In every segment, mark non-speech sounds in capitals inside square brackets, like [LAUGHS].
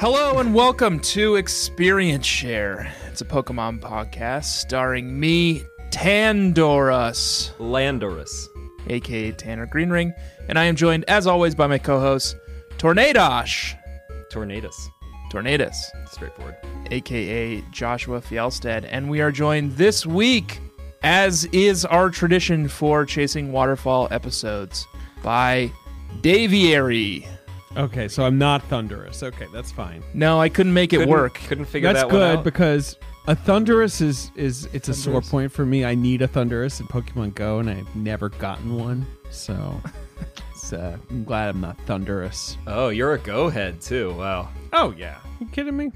Hello and welcome to Experience Share. It's a Pokemon podcast starring me, Tandorus, Landorus. aka Tanner Greenring, and I am joined, as always, by my co-host, Tornadosh, Tornadoes. Tornadus, Straightforward. aka Joshua Fjellstead, and we are joined this week, as is our tradition for Chasing Waterfall episodes, by Daviary. Okay, so I'm not Thundurus. Okay, that's fine. No, I couldn't make it Couldn't- work. Couldn't figure that's that one good out. because a Thundurus is is it's a sore Thundurus. point for me. I need a Thundurus in Pokemon Go, and I've never gotten one. So [LAUGHS] it's, uh, I'm glad I'm not Thundurus. oh, you're a go head too. Wow. Oh yeah, you kidding me?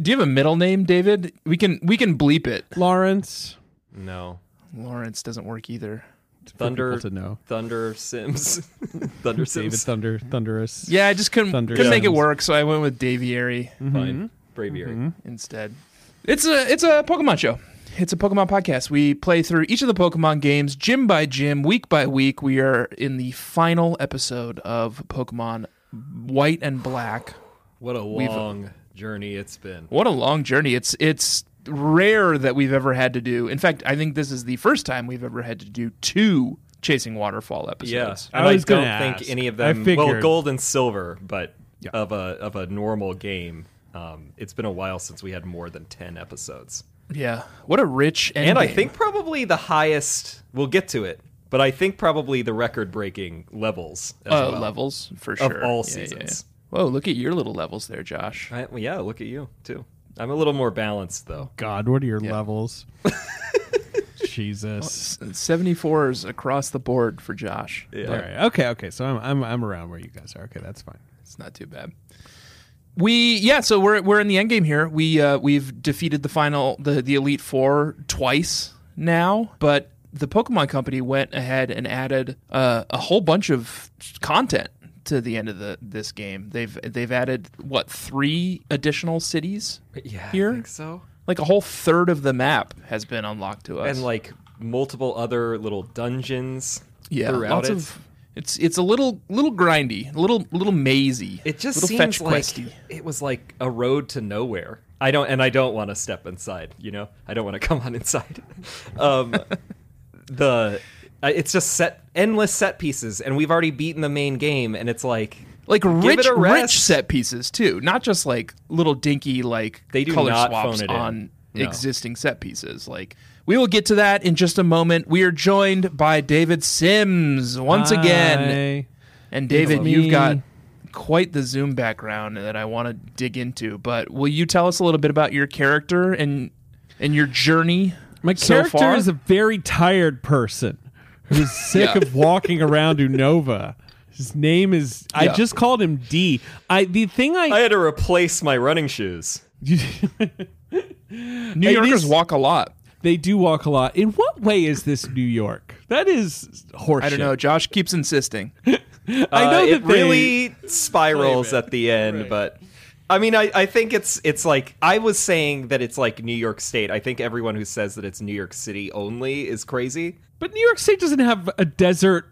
Do you have a middle name, David? We can we can bleep it. Lawrence. No. Lawrence doesn't work either. For Thunder people to know. Thunder Sims. [LAUGHS] Thunder Sims. David Sims. Thunder Thundurus. Yeah, I just couldn't Thunder couldn't make it work, so I went with Daviary Fine. Braviary. Mm-hmm. instead. It's a it's a Pokemon show. It's a Pokemon podcast. We play through each of the Pokemon games, gym by gym, week by week. We are in the final episode of Pokemon White and Black. What a long journey it's been. What a long journey. It's it's rare that we've ever had to do. In fact, I think this is the first time we've ever had to do two Chasing Waterfall episodes. Yeah. I And I, don't gonna think any of I them well, gold and silver, but Yeah. of a of a normal game. Um, it's been a while since we had more than ten episodes. Yeah. What a rich And I think probably the highest we'll get to it, but I think probably the record breaking levels as uh, well. levels for Of sure. all Yeah, yeah, seasons. yeah. Whoa, look at your little levels there, Josh. I, well, yeah, look at you too. I'm a little more balanced though. God, what are your Yeah. levels? [LAUGHS] Jesus. 74s across the board for Josh. Yeah. All right. Okay. Okay. So I'm I'm I'm around where you guys are. Okay, that's fine. It's not too bad. We yeah, so we're we're in the end game here. We uh, we've defeated the final the the elite four twice now, but the Pokemon Company went ahead and added uh, a whole bunch of content to the end of the this game. They've they've added what three additional cities? Yeah, Here? I think so. Like a whole third of the map has been unlocked to us. And like multiple other little dungeons yeah, throughout lots it. of. It's it's a little little grindy, a little little mazy. it just little seems like questy. it was like a road to nowhere. I don't, and I don't want to step inside. You know, I don't want to come on inside. [LAUGHS] um, [LAUGHS] the Uh, it's just set endless set pieces, and we've already beaten the main game, and it's like like rich it a rest. rich set pieces too not just like little dinky like They do color not swaps phone it in. on No. existing set pieces like we will get to that in just a moment we are joined by david sims once again and david me. you've got quite the zoom background that i want to dig into but will you tell us a little bit about your character and and your journey My so character far? is a very tired person who's sick Yeah. of walking around Unova. His name is. I just called him D. I the thing I I. had to replace my running shoes. [LAUGHS] new It yorkers is- walk a lot they do walk a lot. In what way is this New York? That is horseshit. i don't know josh keeps insisting [LAUGHS] I know Uh, that it they- really spirals at the end, Right. but I mean, I, I think it's it's like I was saying that it's like New York State. I think everyone who says that it's New York City only is crazy. But New York State doesn't have a desert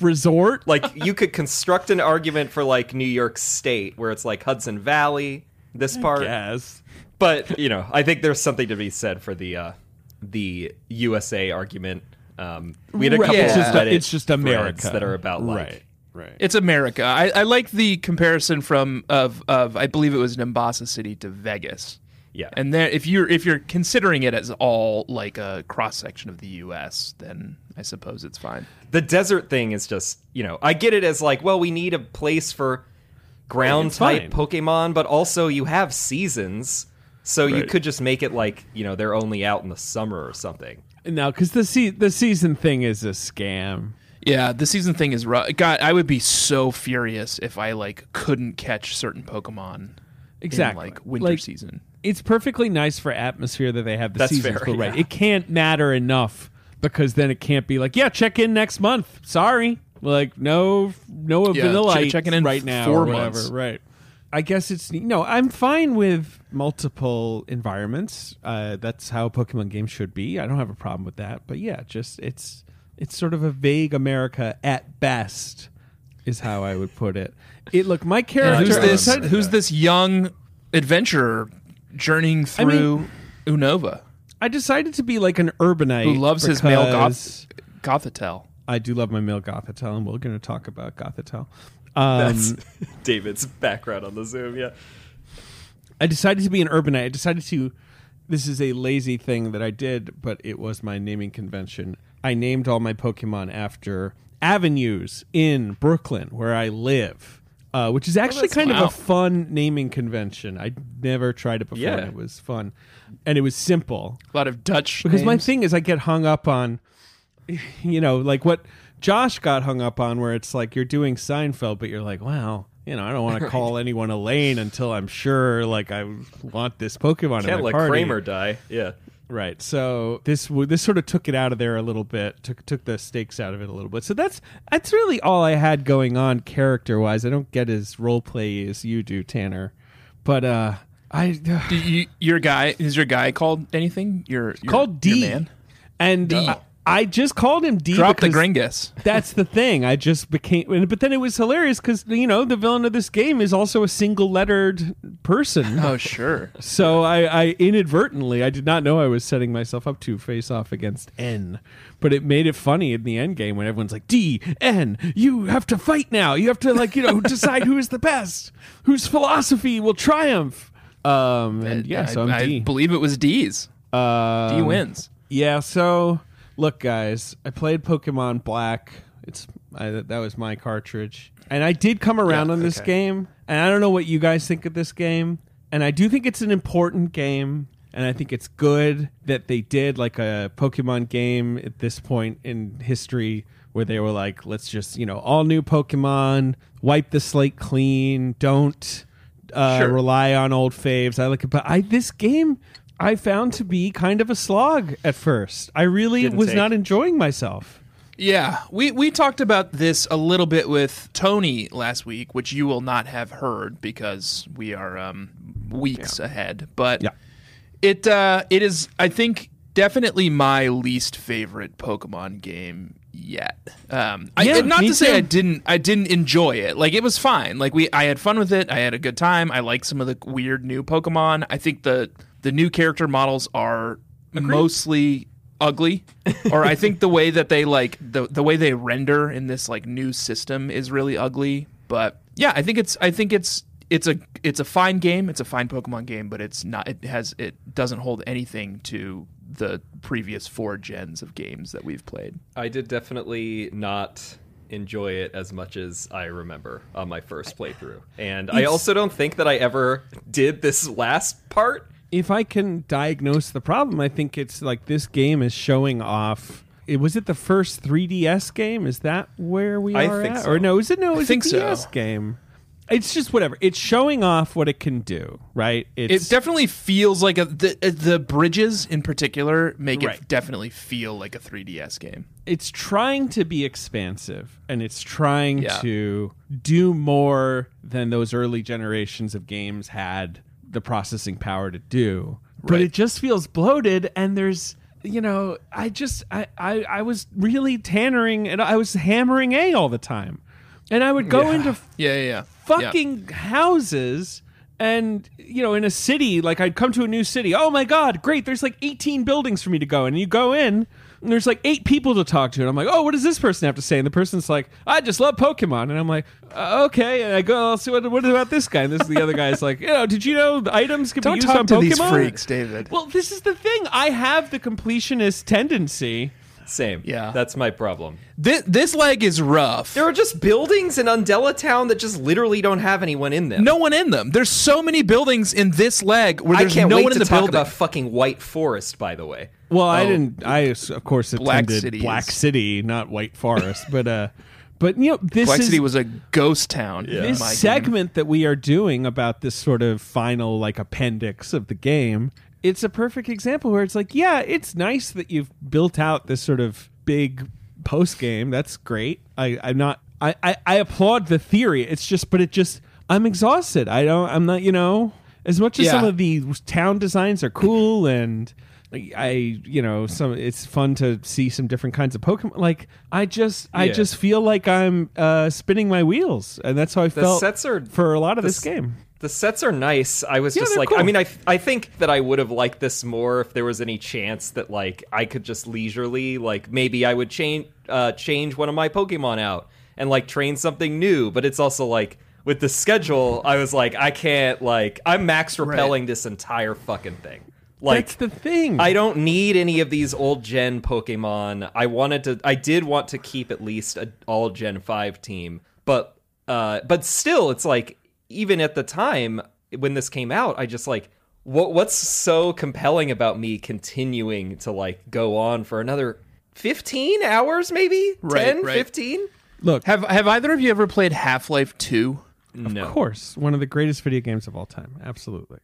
resort. Like you could construct an argument for like New York State, where it's like Hudson Valley, this part. Yes. But you know, I think there's something to be said for the uh, the USA argument. Um, we had a Right. couple It's of just- Reddit it's just America. that are about like right. Right. It's America. I, I like the comparison from of of I believe it was Nimbasa City to Vegas. Yeah, And there, if you're if you're considering it as all like a cross section of the U.S., then I suppose it's fine. the desert thing is just you know I get it as like well we need a place for ground it's type fine. Pokemon, but also you have seasons, so you could just make it like you know they're only out in the summer or something. No, because the se- the season thing is a scam. Yeah, the season thing is rough. God, I would be so furious if I like couldn't catch certain Pokemon. Exactly. in, like winter Like, season. It's perfectly nice for atmosphere that they have the That's seasons, fair, but right, yeah. it can't matter enough because then it can't be like, yeah, check in next month. Sorry, like no, no Yeah, vanilla che- checking in right now four or whatever. months. Right. I guess it's no. I'm fine with multiple environments. Uh, that's how Pokemon games should be. I don't have a problem with that. But yeah, just it's it's sort of a vague America at best. is how I would put it. It look my character. who's this? Who's this young adventurer journeying I mean- through Unova I decided to be like an urbanite who loves his male because goth Gothitelle? I do love my male Gothitelle, and we're going to talk about Gothitelle. Um, That's [LAUGHS] David's background on the Zoom. Yeah. I decided to be an urbanite. I decided to. This is a lazy thing that I did, but it was my naming convention. I named all my Pokemon after avenues in Brooklyn where I live, uh, which is actually that's kind wow. of a fun naming convention. I never tried it before, Yeah. it was fun, and it was simple. A lot of Dutch. Because my thing is, I get hung up on, [LAUGHS] you know, like what Josh got hung up on, where it's like you're doing Seinfeld, but you're like, wow, you know, I don't want to [LAUGHS] call anyone Elaine until I'm sure, like, I want this Pokemon in Can't my let party. Kramer die. Yeah. Right. So this w- this sort of took it out of there a little bit, took took the stakes out of it a little bit. So that's that's really all I had going on character wise. I don't get as role play as you do, Tanner, but uh, I Do you, your guy is your guy called anything? Your, your called your D, man? and D. uh, I just called him D. Drop the because- Gringus. That's the thing. I just became, but then it was hilarious because you know the villain of this game is also a single-lettered person. [LAUGHS] Oh sure. So I, I inadvertently, I did not know I was setting myself up to face off against N, but it made it funny in the end game when everyone's like D N. You have to fight now. You have to like you know [LAUGHS] decide who is the best, whose philosophy will triumph. Um and yeah, so I'm I, I D. believe it was D's. Um, D wins. Yeah, so look, guys, I played Pokemon Black. It's I, that was my cartridge, and I did come around Yeah, on this okay. game. And I don't know what you guys think of this game, and I do think it's an important game, and I think it's good that they did like a Pokemon game at this point in history where they were like, let's just you know all new Pokemon, wipe the slate clean, don't uh, Sure. rely on old faves. I like it, but I this game I found to be kind of a slog at first. I really Didn't was take. not enjoying myself. Yeah, we we talked about this a little bit with Tony last week, which you will not have heard because we are um, weeks ahead. But Yeah. it uh, it is, I think, definitely my least favorite Pokemon game yet. Um, Yeah, and not to say too. I didn't I didn't enjoy it. Like it was fine. Like we I had fun with it. I had a good time. I like some of the weird new Pokemon. I think the the new character models are mostly ugly [LAUGHS] or i think the way that they like the the way they render in this like new system is really ugly but yeah i think it's i think it's it's a it's a fine game it's a fine pokemon game but it's not it has it doesn't hold anything to the previous four gens of games that we've played I did definitely not enjoy it as much as I remember on my first playthrough. And I also don't think that I ever did this last part. If I can diagnose the problem, I think it's like this game is showing off. It was it the first 3DS game? Is that where we I are think at? so. Or no, is it no? I It's think a so. DS game. It's just whatever. It's showing off what it can do, right? It's it definitely feels like a the eh, the bridges in particular make Right. it definitely feel like a 3ds game it's trying to be expansive and it's trying Yeah. to do more than those early generations of games had the processing power to do but it just feels bloated and there's you know i just I, I i was really tannering and i was hammering a all the time. And i would go Yeah. into [LAUGHS] yeah yeah yeah. fucking houses and you know in a city like i'd come to a new city oh my god great there's like 18 buildings for me to go in. And you go in and there's like eight people to talk to and i'm like oh what does this person have to say? And the person's like i just love pokemon. And i'm like uh, okay. And i go i'll see what, what about this guy? And this is the other guy's like you know did you know the items can don't be used talk on to pokemon? these freaks david. Well this is the thing. I have the completionist tendency Same. Yeah. That's my problem. this, this leg is rough There are just buildings in Undella Town that just literally don't have anyone in them. no one in them. There's so many buildings in this leg where I there's can't no wait one to in the talk building. about fucking White Forest, by the way. Well, I Oh. didn't. I of course Black attended City Black is- City, not White Forest, but uh, but you know this Black is City was a ghost town. in this my game. segment that we are doing about this sort of final like appendix of the game. It's a perfect example where it's like, yeah, it's nice that you've built out this sort of big post game. That's great. I, I'm not. I, I, I applaud the theory. It's just, but it just, I'm exhausted. I don't. I'm not. You know, as much as Yeah. some of the town designs are cool and I you know some it's fun to see some different kinds of Pokemon. Like I just I Yeah. just feel like I'm uh, spinning my wheels, and that's how I felt sets are- for a lot of the this game. The sets are nice. I was Yeah, just like, cool. I mean, I I think that I would have liked this more if there was any chance that like I could just leisurely, like maybe I would change uh, change one of my Pokemon out and like train something new. But it's also like with the schedule, I was like, I can't like I'm max repelling this entire fucking thing. Like that's the thing. I don't need any of these old gen Pokemon. I wanted to. I did want to keep at least a all Gen five team, but uh, but still, it's like even at the time when this came out, I just like what what's so compelling about me continuing to like go on for another fifteen hours, maybe Right, 10, right. 15? Look, Have Have either of you ever played Half Life Two? No, of course, one of the greatest video games of all time. Absolutely.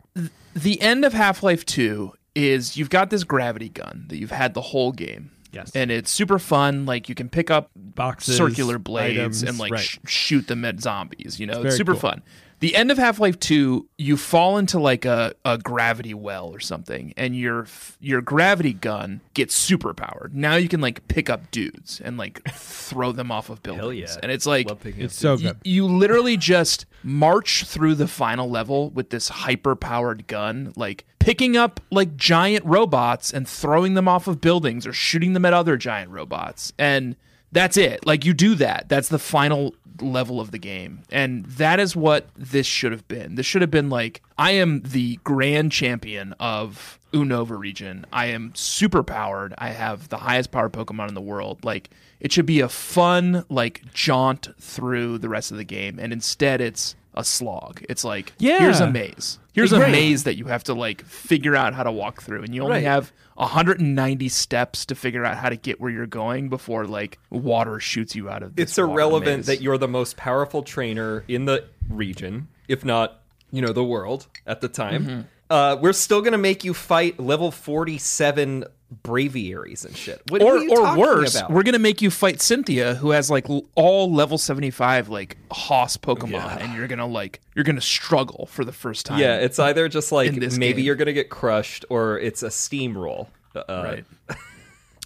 the end of Half Life 2 is you've got this gravity gun that you've had the whole game. Yes. And it's super fun. Like you can pick up Boxes, circular blades items, and like right. sh- shoot them at zombies. You know, it's, very super cool. fun. The end of Half Life 2, you fall into like a, a gravity well or something, and your your gravity gun gets super powered. Now you can like pick up dudes and like throw them off of buildings. hell yeah! And it's like It's up so y- you literally just march through the final level with this hyper powered gun, like picking up like giant robots and throwing them off of buildings or shooting them at other giant robots. And that's it. Like you do that. That's the final level of the game. And that is what this should have been. This should have been like I am the grand champion of Unova region. I am super powered. I have the highest powered Pokemon in the world. Like it should be a fun like jaunt through the rest of the game and instead it's a slog. It's like Yeah. here's a maze. Here's a Right. maze that you have to like figure out how to walk through and you only Right. have 190 steps to figure out how to get where you're going before like water shoots you out of this it's irrelevant maze. that you're the most powerful trainer in the region, if not, you know, the world at the time. Mm-hmm. Uh, we're still gonna make you fight level forty-seven braviaries and shit. What or are you or talking worse, about? we're gonna make you fight Cynthia, who has like all level seventy five like Hoss Pokemon, Yeah. and you're gonna like you're gonna struggle for the first time. yeah, it's either just like this maybe game. you're gonna get crushed, or it's a steamroll. Uh, right. [LAUGHS]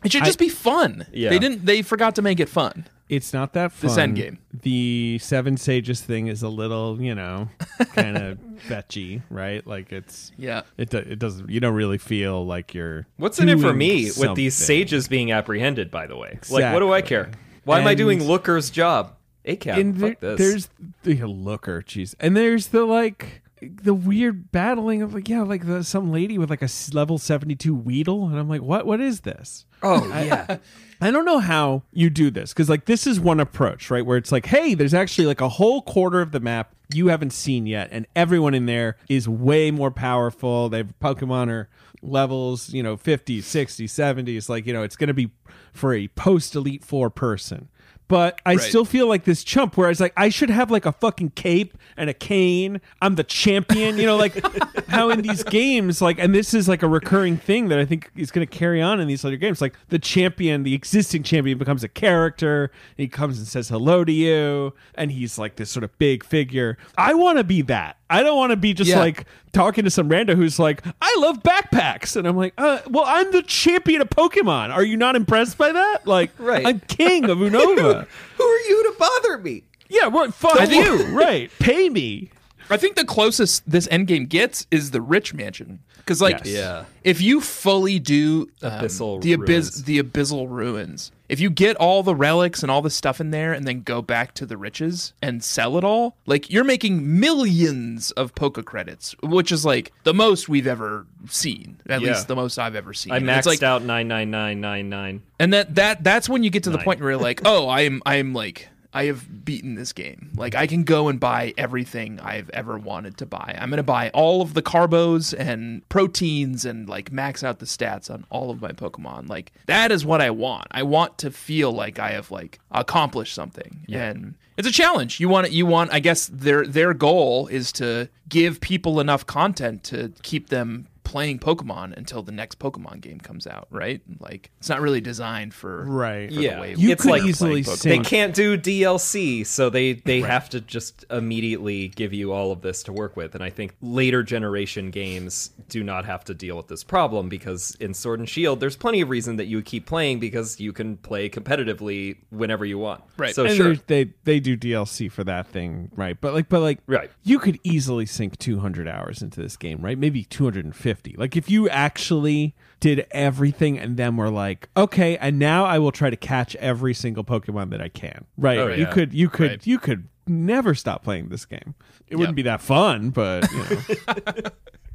It should just be fun. Yeah. They didn't. They forgot to make it fun. It's not that fun. This endgame. The Seven Sages thing is a little, you know, kind of [LAUGHS] fetchy, right? Like it's Yeah. it do, it doesn't you don't really feel like you're What's in it for me with these sages being apprehended? By the way, like, what do I care? Why am I doing Looker's job? ACAB, and fuck there- this. there's the looker, jeez, and there's the like the weird battling of like yeah, like the some lady with like a level seventy two Weedle, and I'm like, what what is this? oh yeah, I don't know how you do this because like this is one approach, right? Where it's like, hey, there's actually like a whole quarter of the map you haven't seen yet, and everyone in there is way more powerful. They've Pokemon are levels, you know, 50s, 60s, 70s. Like, you know, it's gonna be for a post Elite Four person. But I Right. still feel like this chump where I was like, I should have like a fucking cape and a cane. I'm the champion. You know, like [LAUGHS] how in these games, like, and this is like a recurring thing that I think is going to carry on in these other games. Like the champion, the existing champion becomes a character. He comes and says hello to you, and he's like this sort of big figure. I want to be that. I don't want to be just Yeah. like talking to some rando who's like, I love backpacks. And I'm like, uh, well, I'm the champion of Pokemon. Are you not impressed by that? Like, [LAUGHS] Right. I'm king of [LAUGHS] Unova. [LAUGHS] who are you to bother me? yeah, right. Fuck I you. right. Pay me. I think the closest this endgame gets is the Rich Mansion. Because like, Yes. Yeah. if you fully do um, Abyssal the abyss, the abyssal ruins, if you get all the relics and all the stuff in there, and then go back to the riches and sell it all, like you're making millions of Poke credits, which is like the most we've ever seen. At Yeah. least the most I've ever seen. I And maxed it's like, out nine nine nine nine nine. and that that that's when you get to the Nine. point where you're like, [LAUGHS] oh, I am I am like I have beaten this game. Like I can go and buy everything I've ever wanted to buy. I'm gonna buy all of the carbos and proteins and like max out the stats on all of my Pokemon. Like that is what I want. I want to feel like I have like accomplished something. And it's a challenge. You want you want I guess their their goal is to give people enough content to keep them playing Pokemon until the next Pokemon game comes out, right? Like it's not really designed for Right. for the Yeah. way You It's could like easily they can't do DLC, so they they have to just immediately give you all of this to work with. And I think later generation games do not have to deal with this problem because in Sword and Shield, there's plenty of reason that you would keep playing because you can play competitively whenever you want. Right. So and sure. they they do DLC for that thing, right? But like, but like, Right. You could easily sink 200 hours into this game, right? Maybe 250. Like if you actually did everything and then were like, okay, and now I will try to catch every single Pokemon that I can. Right? Oh, You could, you could, Right. you could never stop playing this game. It wouldn't be that fun, but you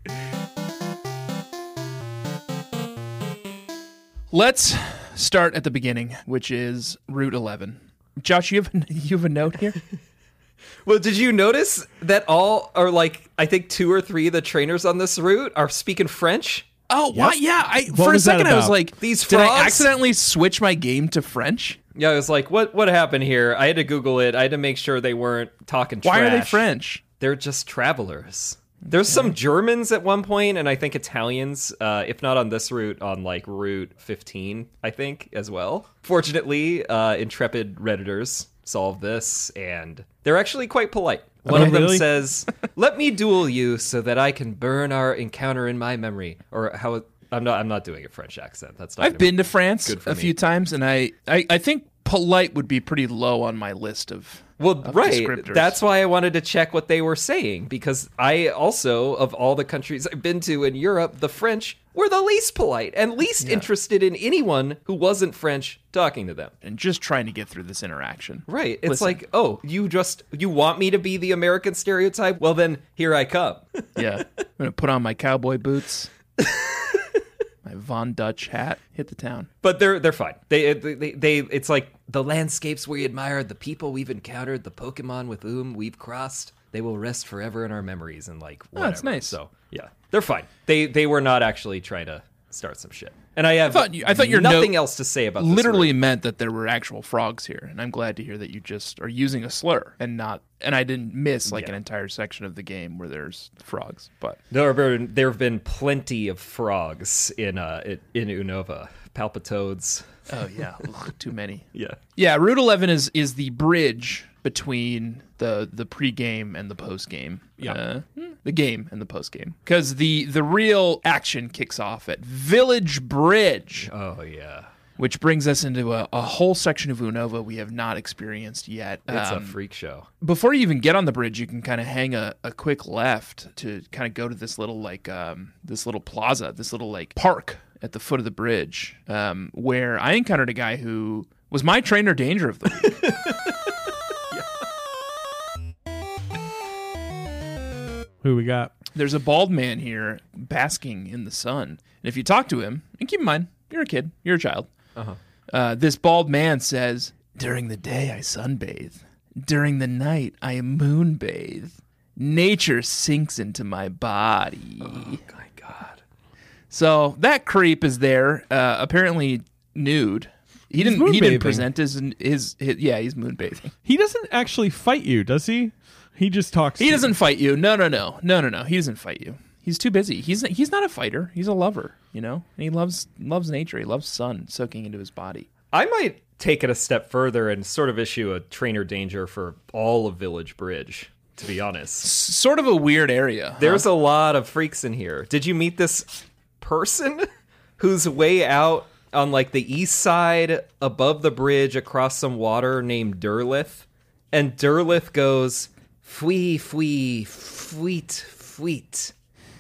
know. [LAUGHS] Let's start at the beginning, which is Route 11. Josh, you have [LAUGHS] you have a note here. Well, did you notice that all or like I think two or three of the trainers on this route are speaking French? Oh, what? Yeah. I What for a second I was like, These did I accidentally switch my game to French? Yeah, I was like, what what happened here? I had to Google it. I had to make sure they weren't talking Why are they. French? They're just travelers. There's some Germans at one point, and I think Italians, uh, if not on this route, on like Route 15, I think, as well. Fortunately, uh, intrepid Redditors solved this, and they're actually quite polite. Oh, One Oh, of them really? says, [LAUGHS] Let me duel you so that I can burn our encounter in my memory. Or how. I'm not. I'm not doing a French accent. That's not. I've been to France a me. few times, and I, I, I think polite would be pretty low on my list of Well, right. That's why I wanted to check what they were saying because I also, of all the countries I've been to in Europe, the French were the least polite and least interested in anyone who wasn't French talking to them. and just trying to get through this interaction. Right. It's Listen. like, oh, you just you want me to be the American stereotype? Well, then here I come. [LAUGHS] Yeah, I'm gonna put on my cowboy boots, [LAUGHS] Von Dutch hat, hit the town. but they're they're fine. Uh, they, they they it's like the landscapes we admire, the people we've encountered, the Pokemon with whom we've crossed. They will rest forever in our memories and like oh, whatever. that's nice. So yeah, they're fine. They they were not actually trying to start some shit. And I have thought you- I thought your nothing note else to say about this Literally route. meant that there were actual frogs here, and I'm glad to hear that you just are using a slur and not. And I didn't miss like Yeah. an entire section of the game where there's frogs, but There have been there have been plenty of frogs in uh in, in Unova. Palpitoads. oh yeah, Ugh, too many. [LAUGHS] Yeah. Yeah, Route 11 is is the bridge between the the pregame and the postgame. Yeah. Uh, hmm, the game and the postgame. Because the the real action kicks off at Village Bridge, Oh yeah. which brings us into a, a whole section of Unova we have not experienced yet. It's Um, a freak show. before you even get on the bridge, you can kind of hang a, a quick left to kind of go to this little like um, this little plaza, this little like park at the foot of the bridge, um, where I encountered a guy who was my trainer danger of the week. [LAUGHS] Who we got? There's a bald man here basking in the sun, and if you talk to him, and keep in mind you're a kid, you're a child. Uh, this bald man says, "During the day I sunbathe, during the night I moonbathe. Nature sinks into my body." Oh, My God. So that creep is there, uh, apparently nude. He didn't. He didn't present his, his his. Yeah, he's moonbathing. He doesn't actually fight you, does he? He just talks. He to you. doesn't fight you. No, no, no, no, no, no. He doesn't fight you. He's too busy. He's he's not a fighter. He's a lover. You know, and he loves loves nature. He loves sun soaking into his body. I might take it a step further and sort of issue a trainer danger for all of Village Bridge, to be honest. Sort of a weird area. huh? There's a lot of freaks in here. Did you meet this person [LAUGHS] who's way out on like the east side above the bridge across some water named Derleth? And Derleth goes, fwee, fwee, fweet, fweet.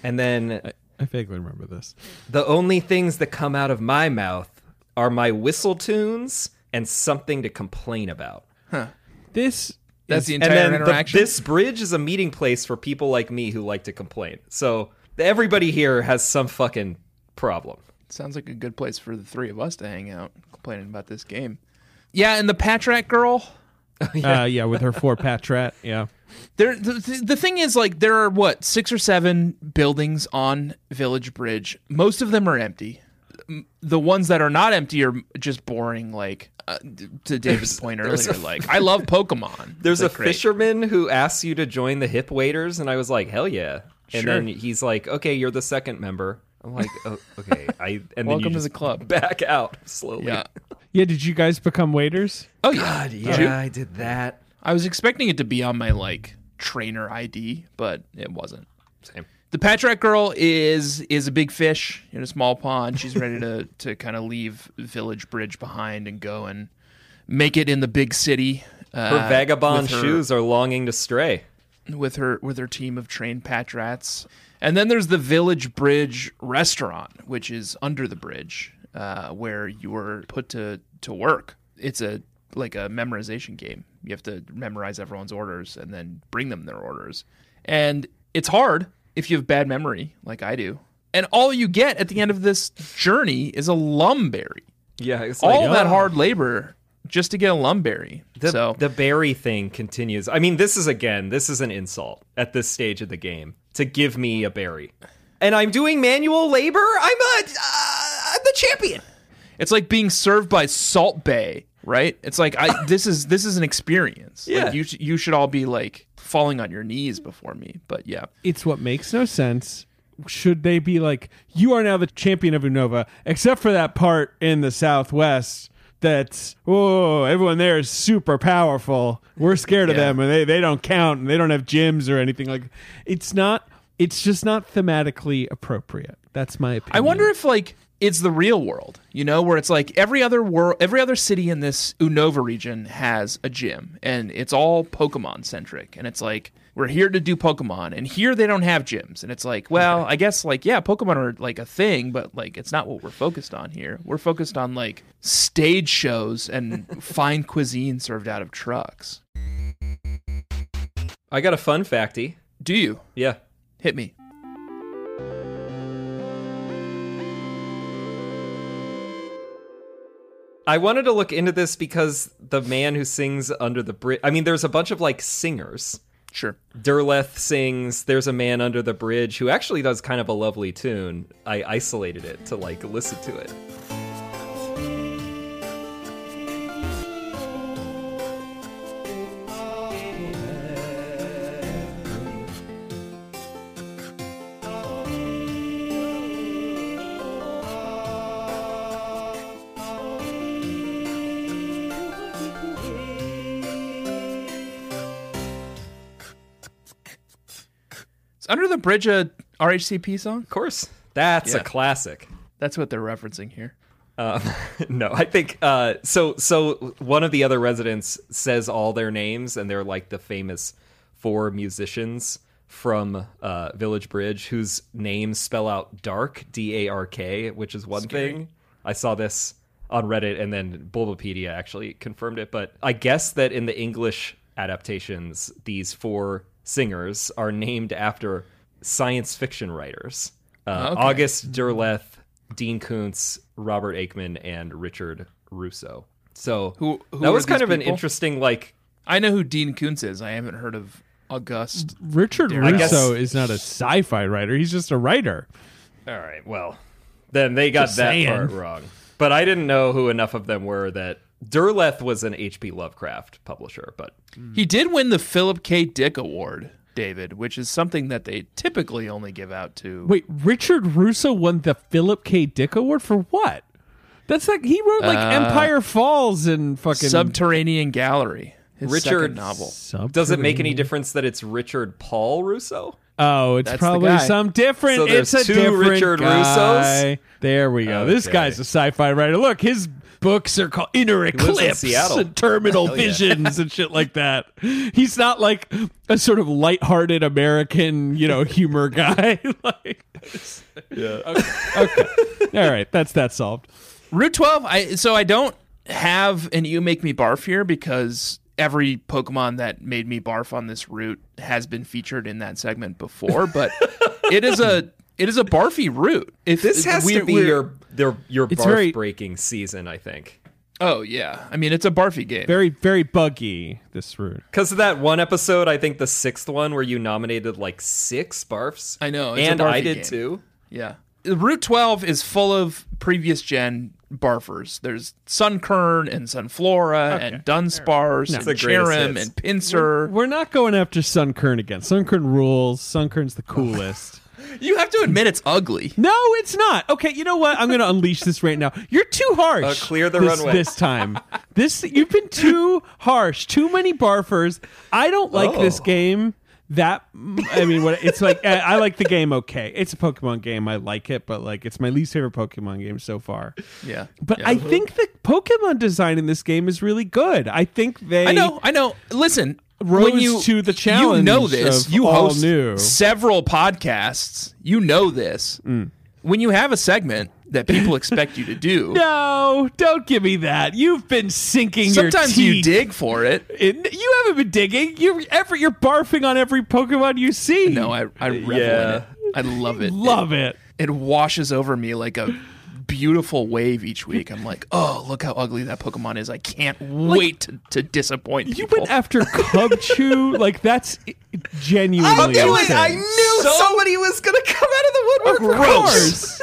And then I, I vaguely remember this. the only things that come out of my mouth are my whistle tunes and something to complain about. This That's is- the And entire then the- interaction. this bridge is a meeting place for people like me who like to complain. So everybody here has some fucking problem. Sounds like a good place for the three of us to hang out, complaining about this game. Yeah, and the Patrat girl. [LAUGHS] uh, yeah, with her four patrat. Yeah. There, the, the thing is, like, there are what six or seven buildings on Village Bridge. Most of them are empty. The ones that are not empty are just boring. Like uh, to [LAUGHS] David's point earlier, a- like I love Pokemon. [LAUGHS] There's Like, a great. fisherman who asks you to join the hip waiters, and I was like, hell yeah. And Sure. then he's like, okay, you're the second member. I'm like, oh, okay. I and then Welcome you to just the club. Back out slowly. Yeah. Yeah, did you guys become waiters? Oh yeah. God, yeah, I did that. I was expecting it to be on my like trainer ID, but it wasn't. Same. The Patrat girl is is a big fish in a small pond. She's ready to [LAUGHS] to kind of leave Village Bridge behind and go and make it in the big city. Uh, Her vagabond with her- shoes are longing to stray. with her with her team of trained Patrats. And then there's the Village Bridge restaurant, which is under the bridge, uh, where you are put to to work. It's a like a memorization game. You have to memorize everyone's orders and then bring them their orders. And it's hard if you have bad memory, like I do. And all you get at the end of this journey is a lumberry. Yeah, it's All like, that oh. hard labor just to get a lumberry. The, so the berry thing continues. I mean, this is again, this is an insult at this stage of the game to give me a berry. And I'm doing manual labor. I'm a, uh, I'm the champion. It's like being served by Salt Bae, right? It's like I this is this is an experience. Yeah. Like you sh- you should all be like falling on your knees before me. But yeah. It's what makes no sense. Should they be like, you are now the champion of Unova, except for that part in the Southwest that's, oh, everyone there is super powerful. We're scared of Yeah. them and they, they don't count and they don't have gyms or anything like It's not, it's just not thematically appropriate. That's my opinion. I wonder if like it's the real world, you know, where it's like every other world, every other city in this Unova region has a gym, and it's all Pokemon centric, and it's like we're here to do Pokemon, and here they don't have gyms, and it's like, well, I guess like yeah, Pokemon are like a thing, but like it's not what we're focused on here. We're focused on like stage shows and [LAUGHS] fine cuisine served out of trucks. I got a fun facty. Do you Yeah. hit me? I wanted to look into this because the man who sings under the bridge. I mean, there's a bunch of like singers. Sure. Derleth sings There's a Man Under the Bridge who actually does kind of a lovely tune. I isolated it to like listen to it. Is Under the Bridge a RHCP song? Of course, that's Yeah. a classic. That's what they're referencing here. Um, [LAUGHS] no, I think uh, so. So one of the other residents says all their names, and they're like the famous four musicians from uh, Village Bridge whose names spell out dark, D A R K, which is one thing. I saw this on Reddit, and then Bulbapedia actually confirmed it. But I guess that in the English adaptations, these four singers are named after science fiction writers: uh, Okay. August Derleth, Dean Koontz, Robert Aickman, and Richard Russo. So Who- who that was kind these of an interesting like I know who Dean Koontz is. I haven't heard of August. Richard I guess- Russo is not a sci fi writer. He's just a writer. All right, well, then they got Just that saying. part wrong. But I didn't know who enough of them were that Derleth was an H.P. Lovecraft publisher, but He did win the Philip K. Dick Award, David, which is something that they typically only give out to. Wait, Richard Russo won the Philip K. Dick Award for what? That's like he wrote like uh, Empire Falls and fucking Subterranean Gallery, his Richard- second novel. does it make any Subterranean. difference that it's Richard Paul Russo? Oh, it's That's the probably guy. some different. So there's it's a two different Richard guy. Russos? There we go. This Okay. guy's a sci-fi writer. Look, his books are called Inner lives in Eclipse and Terminal Visions and shit like that. He's not like a sort of lighthearted American, you know, humor guy. [LAUGHS] like, Yeah. okay, all right, that's that solved. Route 12, I so I don't have an You Make Me Barf here because every Pokemon that made me barf on this route has been featured in that segment before, but it is a it is a barfy route. If This has we- to be your their, your It's barf very- breaking season, I think. Oh yeah. I mean, it's a barfy game. Very, very buggy. This route. Because of that one episode, I think the sixth one where you nominated like six barfs. I know, it's a and I did game. too. Yeah. Route 12 is full of previous gen barfers. There's Sunkern and Sunflora and Dunsparce It's the and greatest Cherrim hits. and Pinsir. We're not going after Sunkern again. Sunkern rules. Sunkern's the coolest. You have to admit it's ugly. No, it's not. Okay, you know what? I'm going to unleash this right now. You're too harsh. Uh, clear the this, runway. this time. This you've been too harsh. Too many barfers. I don't like this Oh. game. That I mean, what it's like. I, I like the game. Okay, it's a Pokemon game. I like it, but like, it's my least favorite Pokemon game so far. Yeah. But Yeah. I think the Pokemon design in this game is really good. I think they. I know, I know. Listen, Rose when you to the you know this. You host new. several podcasts. You know this. Mm. When you have a segment that people expect you to do, [LAUGHS] No, don't give me that. You've been sinking sometimes your you dig for it. It- you haven't been digging. You're every you're barfing on every Pokemon you see. No, I I revel in Yeah. it. I love it. love it. It washes over me like a beautiful wave each week. I'm like, oh, look how ugly that Pokemon is. I can't wait to, to disappoint You people. went after Cubchoo. [LAUGHS] like that's genuinely. I knew it. I knew So- somebody was gonna come out of the woodwork. Of course.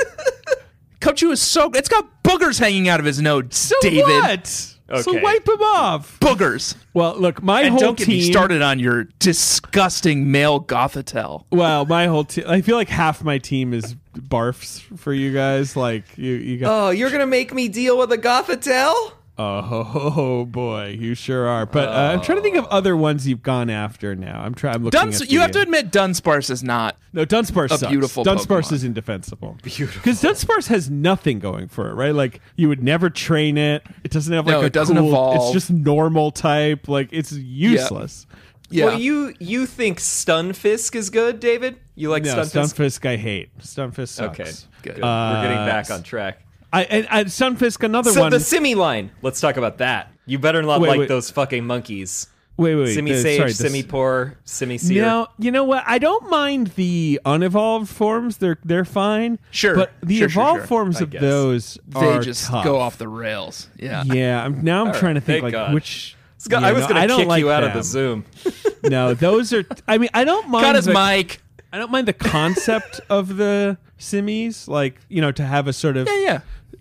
Cubchoo is so. It's got boogers hanging out of his nose. So David, what? So wipe him off. boogers. Well, look, my And whole don't get team. me started on your disgusting male Gothitelle. Well, my whole team. I feel like half my team is barfs for you guys. Like you, you got. Oh, you're gonna make me deal with a Gothitelle? [LAUGHS] Oh, boy, you sure are. But uh, I'm trying to think of other ones you've gone after now. I'm trying. I'm looking. Duns, at you the- have to admit, Dunsparce is not. No, Dunsparce A sucks. beautiful Dunsparce Pokemon. is indefensible. Beautiful. Because Dunsparce has nothing going for it, right? Like you would never train it. It doesn't have like No, a it doesn't cool- evolve. It's just normal type. Like it's useless. Yeah. Well, you you think Stunfisk is good, David? You like No, Stunfisk? Stunfisk I hate. Stunfisk sucks. Okay, Good. good. We're getting Uh, back on track. I and, and Stunfisk another So one. the Simi line. Let's talk about that. You better not Wait, like wait. those fucking monkeys. wait, wait, Simisage, sorry, the- Simi Poor, Simisear. No, you know what? I don't mind the unevolved forms. They're they're fine. Sure. but the Sure, sure, evolved sure. forms I of guess. those they just tough. go off the rails. Yeah. Yeah, I'm, now I'm All trying to think thank like God. which. Yeah, I was no, gonna don't kick like you out of the Zoom. [LAUGHS] No, those are. I mean, I don't mind. Got his the, mic. I don't mind the concept of the simmies, like you know, to have a sort of Yeah, yeah.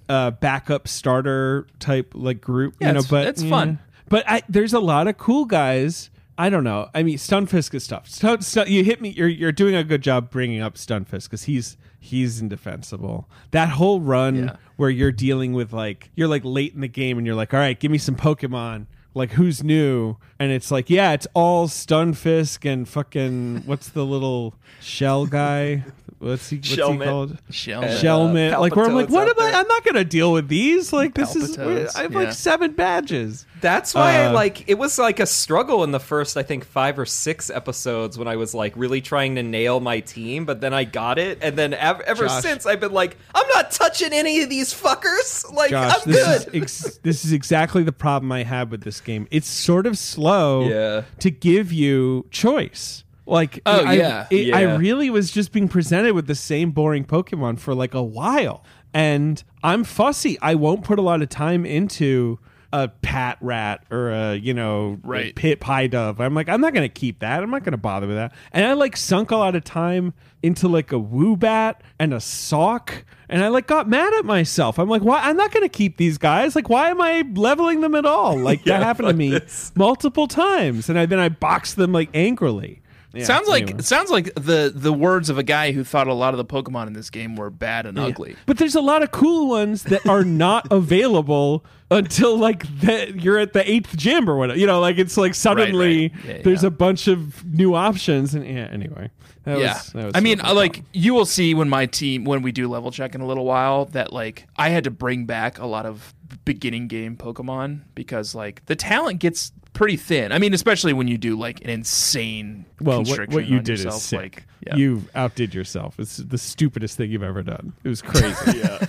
uh, backup starter type like group. Yeah, you know, it's- but it's yeah. fun. But I, there's a lot of cool guys. I don't know. I mean, Stunfisk is tough. Stun, Stun- you hit me. You're you're doing a good job bringing up Stunfisk because he's he's indefensible. That whole run Yeah. where you're dealing with like you're like late in the game and you're like, all right, give me some Pokemon. Like who's new? And it's like, yeah, it's all Stunfisk and fucking what's the little shell guy? [LAUGHS] What's he? What's he Shelmet. called? Shell. Uh, Shelmet. like where I'm like, Palpitoads what out am I? there. I'm not gonna deal with these. Like this is. Palpitoads, I have yeah. like seven badges. That's why I Uh, like it was like a struggle in the first I think 5 or 6 episodes when I was like really trying to nail my team but then I got it and then ev- ever Josh. since I've been like I'm not touching any of these fuckers [LAUGHS] like Josh, I'm this good. is ex- this is exactly the problem I have with this game. It's sort of slow Yeah. to give you choice. Like, Oh, I, yeah. it- Yeah. I really was just being presented with the same boring Pokemon for like a while, and I'm fussy. I won't put a lot of time into a Patrat or a you know Right. pit pie dove. I'm like, I'm not gonna keep that. I'm not gonna bother with that. And I like sunk a lot of time into like a woobat and a Sawk. And I like got mad at myself. I'm like, why? I'm not gonna keep these guys. Like, why am I leveling them at all? Like [LAUGHS] Yeah, that happened to me this. multiple times, and I, then I boxed them like angrily. Yeah, sounds like anyway. sounds like the the words of a guy who thought a lot of the Pokemon in this game were bad and ugly. But there's a lot of cool ones that are not [LAUGHS] available until like the, you're at the eighth gym or whatever. You know, like it's like suddenly right. Yeah, there's yeah. a bunch of new options. And yeah, anyway. That yeah, was- that was I mean, sort of I my like you will see when my team when we do level check in a little while that like I had to bring back a lot of beginning game Pokemon because like the talent gets pretty thin. I mean, especially when you do like an insane well, what, constriction what you on did yourself, is sick. like yeah. You outdid yourself. It's the stupidest thing you've ever done. It was [LAUGHS] crazy. yeah.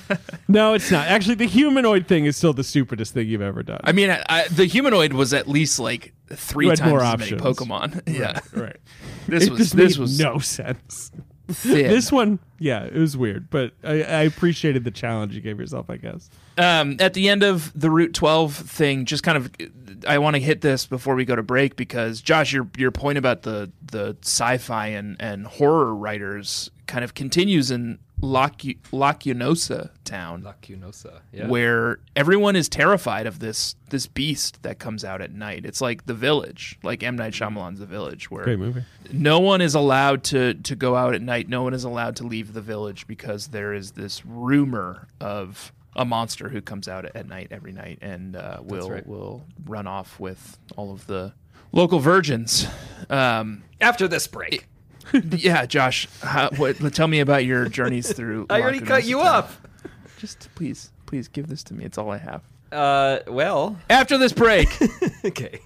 No, it's not. Actually, the humanoid thing is still the stupidest thing you've ever done. I mean, I, I, the humanoid was at least like three times more as options. many Pokemon. [LAUGHS] Yeah, right. this it was just this made was no sense. Thin. This one, yeah, it was weird, but I, I appreciated the challenge you gave yourself. I guess. um, at the end of the Route 12 thing, just kind of, I want to hit this before we go to break because Josh, your your point about the the sci-fi and and horror writers kind of continues in Lacu- Lacunosa town, Lacunosa. Yeah. where everyone is terrified of this this beast that comes out at night. It's like The Village, like M Night Shyamalan's The Village, where Great movie. no one is allowed to to go out at night. No one is allowed to leave the village because there is this rumor of a monster who comes out at night every night and uh, will right. will run off with all of the local virgins. Um, After this break, [LAUGHS] yeah, Josh, how, what, tell me about your journeys through. [LAUGHS] I already cut you off. Just please, please give this to me. It's all I have. Uh, well, After this break. [LAUGHS] okay.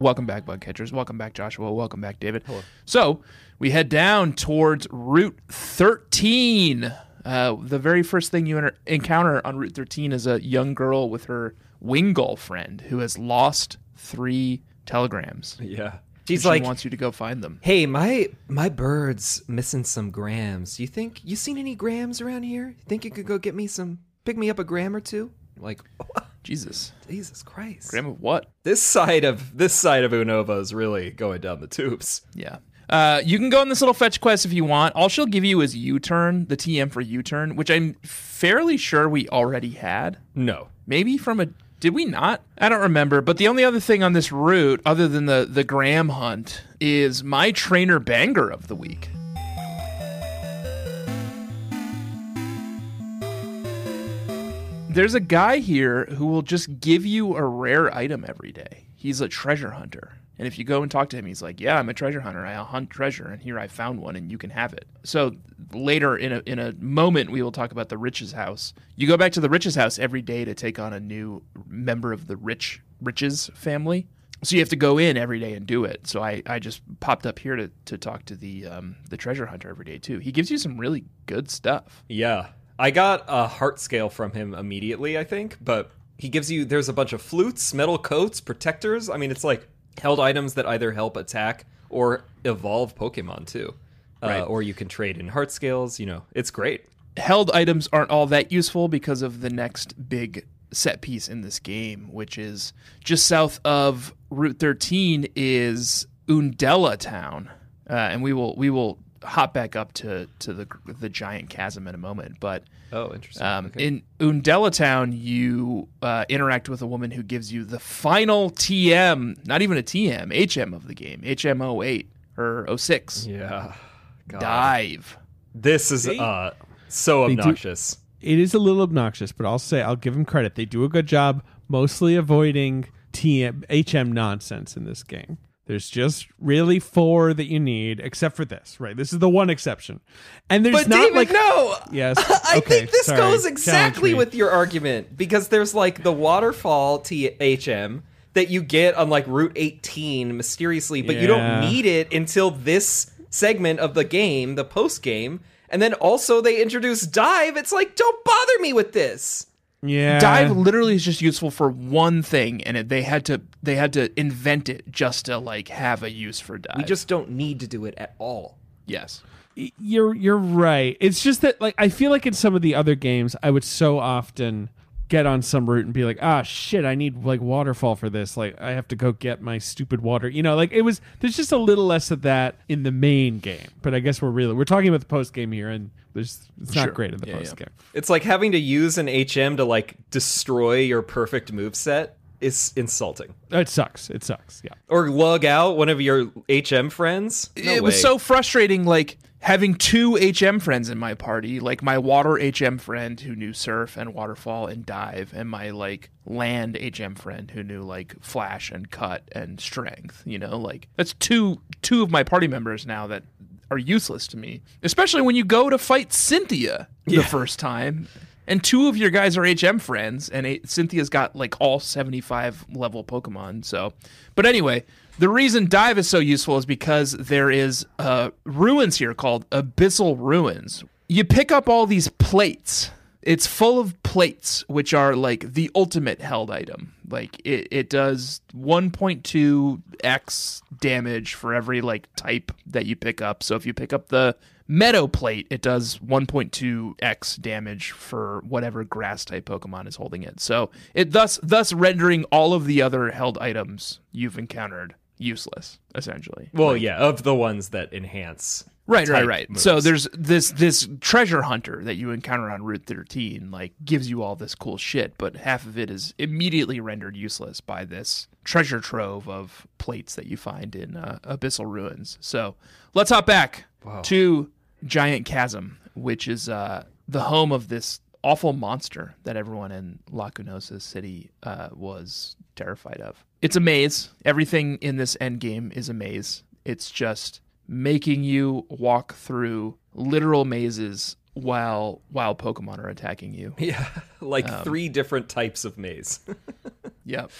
Welcome back, bug catchers. Welcome back, Joshua. Welcome back, David. Hello. So we head down towards Route 13. Uh, the very first thing you enter- encounter on Route 13 is a young girl with her wing friend who has lost three telegrams. [LAUGHS] yeah. She's she like, wants you to go find them. "Hey, my my bird's missing some grams. You think you seen any grams around here? Think you could go get me some, pick me up a gram or two? Like, [LAUGHS] Jesus, Jesus Christ. gram of what? This side of this side of Unova is really going down the tubes. Yeah. Uh, you can go on this little fetch quest if you want. All she'll give you is U-turn, the TM for U-turn, which I'm fairly sure we already had. No. maybe from a did we not? I don't remember. But the only other thing on this route other than the the graham hunt is my trainer banger of the week. There's a guy here who will just give you a rare item every day. He's a treasure hunter and if you go and talk to him he's like yeah i'm a treasure hunter. I hunt treasure and here i found one and you can have it. So later in a in a moment we will talk about the rich's house. You go back to the rich's house every day to take on a new member of the rich riches family. So you have to go in every day and do it. So i i just popped up here to to talk to the um the treasure hunter every day too. He gives you some really good stuff. Yeah. I got a heart scale from him immediately, I think, but he gives you there's a bunch of flutes, metal coats, protectors. I mean, it's like held items that either help attack or evolve Pokemon too. Right. Uh, or you can trade in heart scales, you know. It's great. held items aren't all that useful because of the next big set piece in this game, which is just south of Route 13 is Undella Town, uh, and we will we will hop back up to to the the giant chasm in a moment, but. Oh, interesting. Um, okay. In Undella Town, you uh, interact with a woman who gives you the final TM, not even a TM, HM of the game, HM08 or 06. yeah. God. Dive. This is uh so They do- obnoxious. It is a little obnoxious, but I'll say I'll give them credit. They do a good job, mostly avoiding TM, HM nonsense in this game. There's just really four that you need, except for this, right? This is the one exception, and there's But not David, like no. yes. [LAUGHS] I okay, think this sorry. goes exactly with your argument because there's like the waterfall THM that you get on like Route 18 mysteriously, but you don't need it until this segment of the game, the post game. And then also they introduce dive. It's like, don't bother me with this. Yeah. dive literally is just useful for one thing and it, they had to they had to invent it just to like have a use for dive We just don't need to do it at all. yes you're you're right. It's just that like I feel like in some of the other games I would so often get on some route and be like, ah shit, I need like waterfall for this. Like I have to go get my stupid water. You know, like it was there's just a little less of that in the main game. But I guess we're really we're talking about the post game here and there's it's not Sure. great in the Yeah, post yeah. game. It's like having to use an HM to like destroy your perfect moveset is insulting. Oh, it sucks. It sucks. Yeah. Or lug out one of your HM friends. No it was so frustrating like having two hm friends in my party like my water hm friend who knew surf and waterfall and dive and my like land hm friend who knew like flash and cut and strength you know like that's two two of my party members now that are useless to me especially when you go to fight cynthia the first time and two of your guys are HM friends, and Cynthia's got like all 75 level Pokemon. So, but anyway, the reason Dive is so useful is because there is uh, ruins here called Abyssal Ruins. You pick up all these plates. It's full of plates, which are like the ultimate held item. Like it, it does 1.2 x damage for every like type that you pick up. So if you pick up the Meadow Plate, it does 1.2x damage for whatever grass type Pokemon is holding it. So it thus thus rendering all of the other held items you've encountered useless essentially. Well, yeah, of the ones that enhance. Right, right, right. moves. So there's this this treasure hunter that you encounter on Route 13, like gives you all this cool shit, but half of it is immediately rendered useless by this treasure trove of plates that you find in uh, abyssal ruins. So let's hop back to Giant Chasm, which is uh, the home of this awful monster that everyone in Lacunosa City uh, was terrified of. It's a maze. Everything in this end game is a maze. It's just making you walk through literal mazes while while Pokemon are attacking you. [LAUGHS] Yeah, like Um, three different types of maze. [LAUGHS] Yep.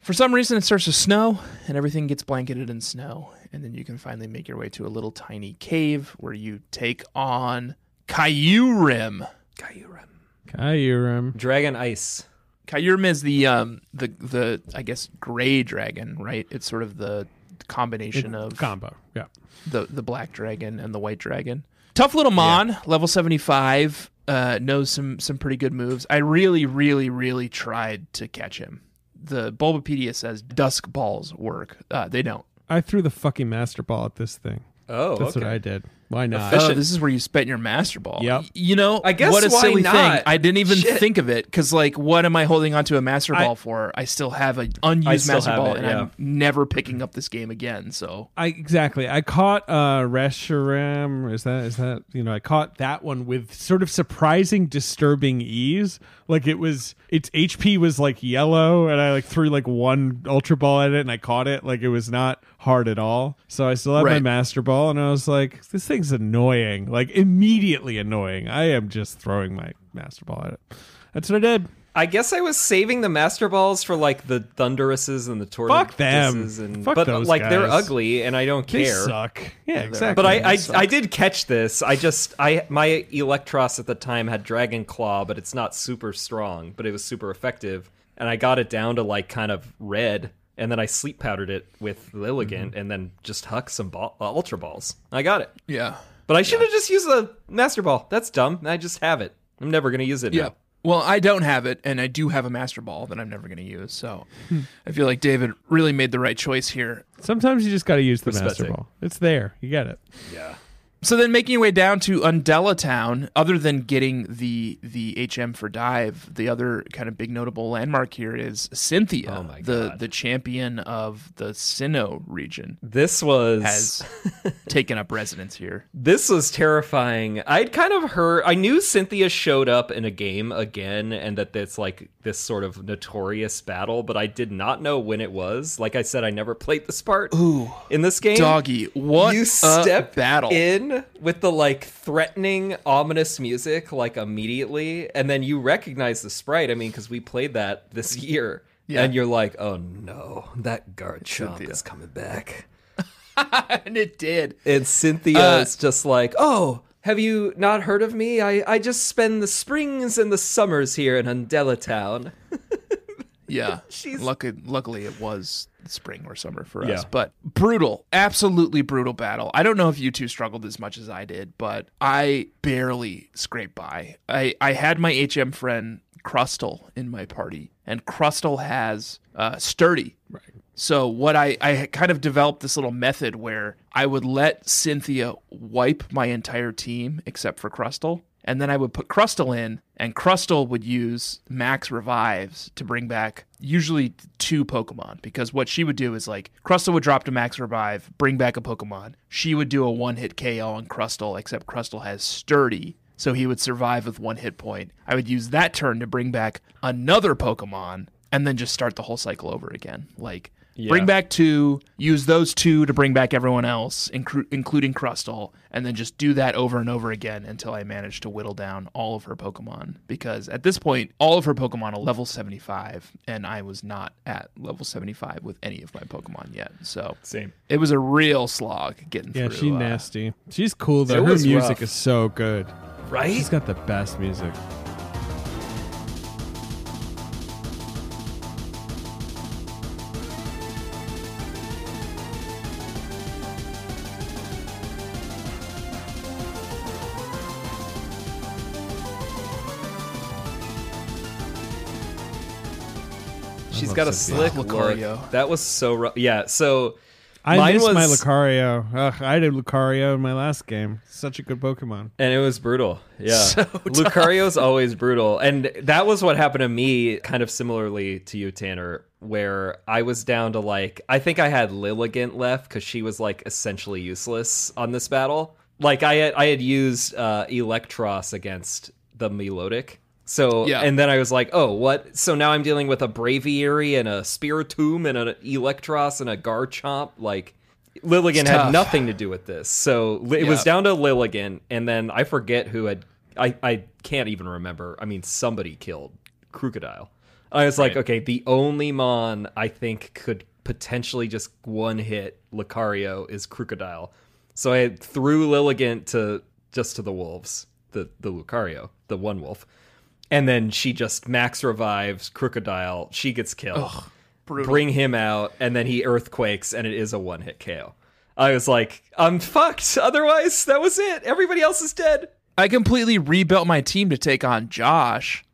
For some reason, it starts to snow, and everything gets blanketed in snow. And then you can finally make your way to a little tiny cave where you take on Kyurem. Kyurem. Kyurem. Dragon Ice. Kyurem is the um the the I guess gray dragon, right? It's sort of the combination of Combo. Yeah. the the black dragon and the white dragon. Tough little mon, level seventy five, uh, knows some some pretty good moves. I really, really, really tried to catch him. The Bulbapedia says dusk balls work. Uh, they don't. I threw the fucking master ball at this thing. Oh, That's okay. what I did. Why not? Oh, this is where you spent your master ball. Yep. Y- You know, I guess what a silly not? thing. I didn't even Shit. think of it because, like, what am I holding onto a master I- ball for? I still have an unused master ball, it, and yeah. I'm never picking up this game again. So I exactly. I caught uh Reshiram. Is that is that you know? I caught that one with sort of surprising, disturbing ease. Like it was, its HP was like yellow, and I like threw like one ultra ball at it, and I caught it. Like it was not hard at all. So I still have my master ball, and I was like, this thing's annoying. Like immediately annoying. I am just throwing my master ball at it. That's what I did. I guess I was saving the master balls for like the Thunduruses and the tortoises. Fuck them. And Fuck but those like they're ugly and I don't They care. suck. Yeah, exactly. But I, I. I did catch this. I just I my Eelektross at the time had Dragon Claw, but it's not super strong, but it was super effective. And I got it down to like kind of red, and then I sleep powdered it with Lilligant, and then just huck some ball, uh, Ultra Balls. I got it. yeah, But I should have just used the Master Ball. That's dumb. I just have it. I'm never gonna use it. yeah. now. Well, I don't have it, and I do have a master ball that I'm never going to use. So Hmm. I feel like David really made the right choice here. Sometimes you just got to use the Respect master it. ball. It's there. You get it. Yeah. So then, making your way down to Undella Town, other than getting the the HM for dive, the other kind of big notable landmark here is Cynthia, Oh my the God. the champion of the Sinnoh region, This was has [LAUGHS] taken up residence here. This was terrifying. I'd kind of heard I knew Cynthia showed up in a game again and that it's like this sort of notorious battle, but I did not know when it was. Like I said, I never played this part Ooh, in this game. doggy, what you a step battle! in with the like threatening, ominous music like immediately, and then you recognize the sprite. I mean, because we played that this year, Yeah. and you're like, "Oh no, that Garchomp is coming back." [LAUGHS] and it did. And Cynthia Uh, is just like, "Oh, have you not heard of me? I, I just spend the springs and the summers here in Undella Town." [LAUGHS] Yeah. She's- Lucky, luckily, it was spring or summer for us. Yeah. But brutal, absolutely brutal battle. I don't know if you two struggled as much as I did, but I barely scraped by. I, I had my HM friend Crustle in my party, and Crustle has uh, Sturdy. Right. So what I I kind of developed this little method where I would let Cynthia wipe my entire team except for Crustle, and then I would put Crustle in, and Crustle would use max revives to bring back usually two Pokemon because what she would do is like Crustle would drop to max revive, bring back a Pokemon. She would do a one hit KO on Crustle, except Crustle has Sturdy. So he would survive with one hit point. I would use that turn to bring back another Pokemon and then just start the whole cycle over again. Like bring back two, use those two to bring back everyone else, inclu- including Crustle, and then just do that over and over again until I manage to whittle down all of her Pokemon. Because at this point, all of her Pokemon are level 75, and I was not at level 75 with any of my Pokemon yet. So Same. it was a real slog getting Yeah, through. she's uh, nasty. She's cool though. It Her music rough. is so good. Right? She's got the best music. Got a Cynthia. slick Lucario. look. That was so rough. Yeah. So I mine miss was my Lucario. Ugh, I did Lucario in my last game. Such a good Pokemon. And it was brutal. Yeah. [LAUGHS] So Lucario's always brutal. And that was what happened to me, kind of similarly to you, Tanner, where I was down to like, I think I had Lilligant left because she was like essentially useless on this battle. Like I had, I had used uh, Eelektross against the Melodic. So, Yeah. and then I was like, oh, what? So now I'm dealing with a Braviary and a Spiritomb and an Eelektross and a Garchomp. Like, Lilligant had nothing to do with this. So it was down to Lilligant, and then I forget who had. I, I can't even remember. I mean, somebody killed Krookodile. I was like, okay, the only Mon I think could potentially just one hit Lucario is Krookodile. So I threw Lilligant to just to the wolves, the the Lucario, the one wolf, and then she just max revives Krookodile. She gets killed brutal. bring him out, and then he earthquakes, and it is a one hit KO. I was like, I'm fucked. Otherwise, that was it. Everybody else is dead. I completely rebuilt my team to take on Josh,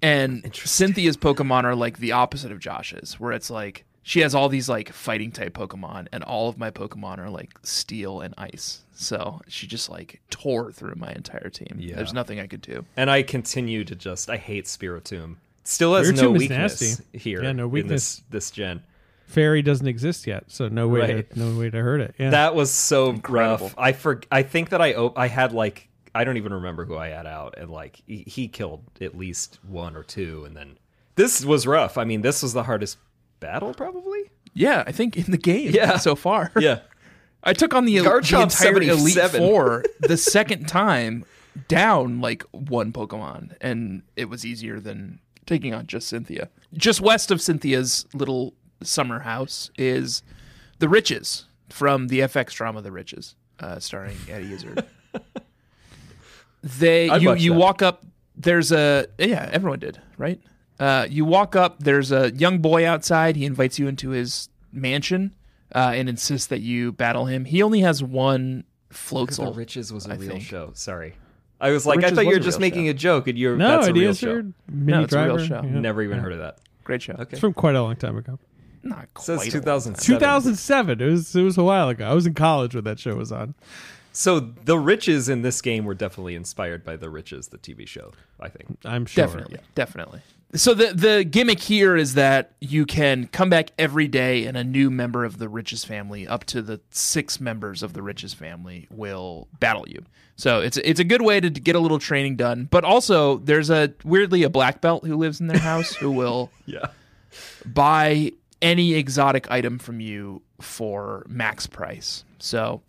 and Cynthia's Pokemon are like the opposite of Josh's, where it's like she has all these like fighting type Pokemon, and all of my Pokemon are like steel and ice. So she just like tore through my entire team. Yeah. There's nothing I could do. And I continue to just, I hate Spiritomb. Still has no Spiritomb is weakness nasty. here. Yeah, no in weakness. this, this gen. Fairy doesn't exist yet, so no way Right. to no way to hurt it. Yeah. That was so Incredible. rough. I for, I think that I op- I had like I don't even remember who I had out, and like he, he killed at least one or two, and then this was rough. I mean, this was the hardest battle probably. Yeah, I think in the game Yeah. so far. [LAUGHS] Yeah. I took on the, the Garchomp entire Elite 77. Four [LAUGHS] the second time down like one Pokemon, and it was easier than taking on just Cynthia. Just west of Cynthia's little summer house is The Riches from the FX drama The Riches, uh, starring Eddie Izzard. [LAUGHS] they I'd you watch you that. walk up. There's a yeah, everyone did right. Uh, you walk up. There's a young boy outside. He invites you into his mansion uh, and insists that you battle him. He only has one The floatzel. Riches was a I real think. show. Sorry. I was like, I thought you were just real making show. a joke, and you're no, that's a real show. are mini it's a real show. yeah. Never even heard of that. Great show. Okay. It's from quite a long time ago. Not quite. Says 2007. 2007. It was it was a while ago. I was in college when that show was on. So the riches in this game were definitely inspired by the riches, the TV show. I think. I'm sure. Definitely, definitely. So the the gimmick here is that you can come back every day, and a new member of the Riches family, up to the six members of the Riches family, will battle you. So it's it's a good way to get a little training done. But also, there's a weirdly a black belt who lives in their house who will [LAUGHS] Yeah. buy any exotic item from you for max price. So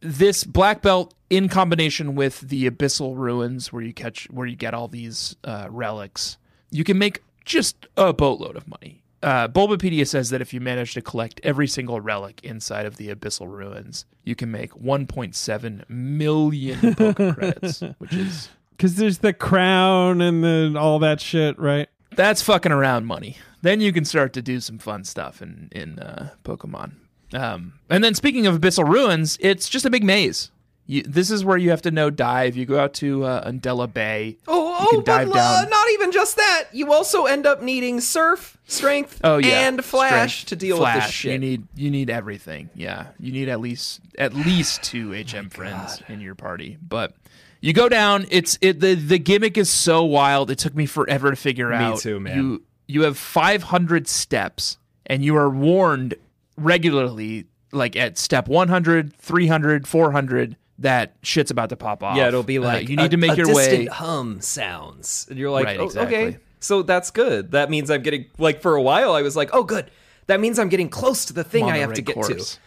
this black belt in combination with the abyssal ruins where you catch where you get all these uh, relics, you can make just a boatload of money. Uh, Bulbapedia says that if you manage to collect every single relic inside of the abyssal ruins, you can make 1.7 million [LAUGHS] Poke credits, which is [LAUGHS] Because there's the crown and then all that shit, right? that's fucking around money. Then you can start to do some fun stuff in in uh, Pokemon. Um, and then speaking of Abyssal Ruins, it's just a big maze. You, this is where you have to know dive. You go out to uh, Undella Bay. Oh, You oh, can but dive uh, down. not even just that. You also end up needing surf, strength, Oh yeah, and flash Strength, to deal flash. with this shit. You need you need everything. Yeah, you need at least at least two HM friends in your party. But you go down. It's it the the gimmick is so wild. It took me forever to figure out. too, man. You you have 500 steps, and you are warned regularly, like at step 100, 300, 400. That shit's about to pop off. yeah, it'll be Uh, like you need a- to make a your distant way. hum sounds, and you're like, Right, oh, exactly. okay, so that's good. That means I'm getting like for a while I was like, oh, good. That means I'm getting close to the thing on I have to get course. to.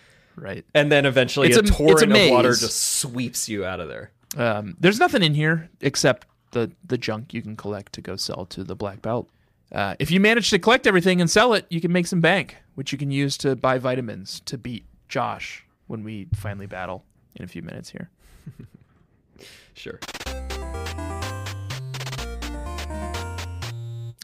Right. And then eventually It's a, a- it's a torrent of water just sweeps you out of there. Um, there's nothing in here except the the junk you can collect to go sell to the black belt. Uh, if you manage to collect everything and sell it, you can make some bank, which you can use to buy vitamins to beat Josh when we finally battle in a few minutes here. [LAUGHS] Sure.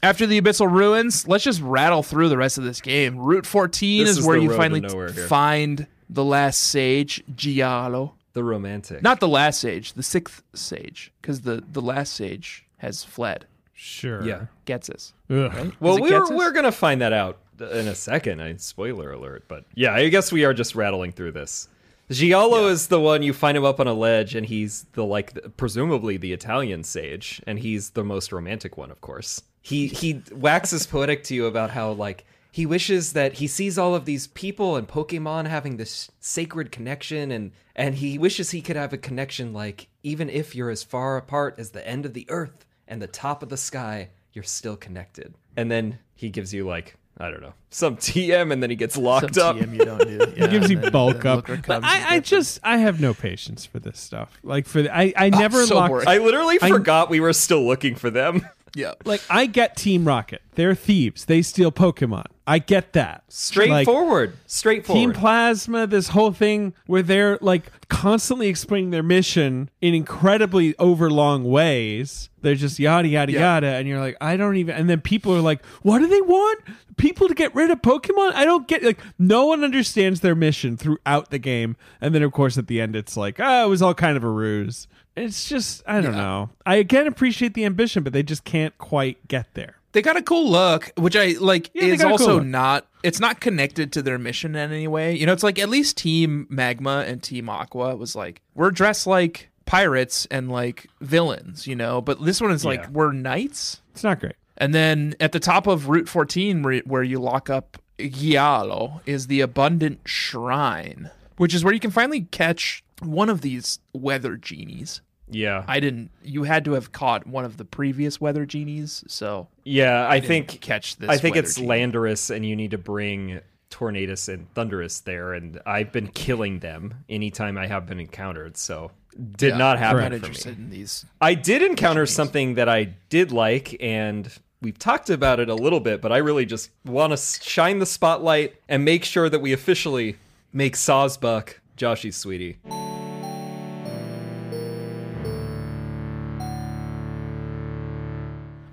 After the Abyssal Ruins, let's just rattle through the rest of this game. Route 14 is, is where you finally find the last sage, Giallo. The romantic. Not the last sage, the sixth sage, because the, the last sage has fled. Sure. Yeah. gets us. Ugh. Well, we we're, we're gonna find that out in a second. I spoiler alert, but yeah, I guess we are just rattling through this. Giallo is the one you find him up on a ledge, and he's the like the- presumably the Italian sage, and he's the most romantic one, of course. He he waxes poetic to you about how like he wishes that he sees all of these people and Pokemon having this sacred connection, and and he wishes he could have a connection like even if you're as far apart as the end of the earth and the top of the sky, you're still connected. And then he gives you like I don't know some TM, and then he gets locked Some up. TM you don't do. It gives you bulk up. But I, I just I have no patience for this stuff. Like for the, I I ah, never so locked boring. I literally forgot we were still looking for them. yeah. like I get Team Rocket. They're thieves. They steal Pokemon. I get that. Like, Straightforward. Straightforward. Team Plasma, this whole thing where they're like constantly explaining their mission in incredibly overlong ways. They're just yada yada Yeah. yada, and you're like, I don't even. And then people are like, What do they want? People to get rid of Pokemon? I don't get. Like, no one understands their mission throughout the game, and then of course at the end it's like, oh, it was all kind of a ruse. It's just, I don't know. I again appreciate the ambition, but they just can't quite get there. They got a cool look, which I like Yeah, is got a cool also not it's not connected to their mission in any way. You know, it's like at least Team Magma and Team Aqua was like, we're dressed like pirates and like villains, you know, but this one is like we're knights. It's not great. And then at the top of Route 14 where, where you lock up Giallo is the Abundant Shrine, which is where you can finally catch one of these weather genies. Yeah. I didn't you had to have caught one of the previous weather genies, so yeah, I didn't think catch this I think it's genie. Landorus and you need to bring Tornadus and Thundurus there and I've been killing them anytime I have been encountered, so did Yeah, not I'm happen not for interested me. in these. I did encounter something that I did like and we've talked about it a little bit, but I really just want to shine the spotlight and make sure that we officially make Sawsbuck Joshy's sweetie.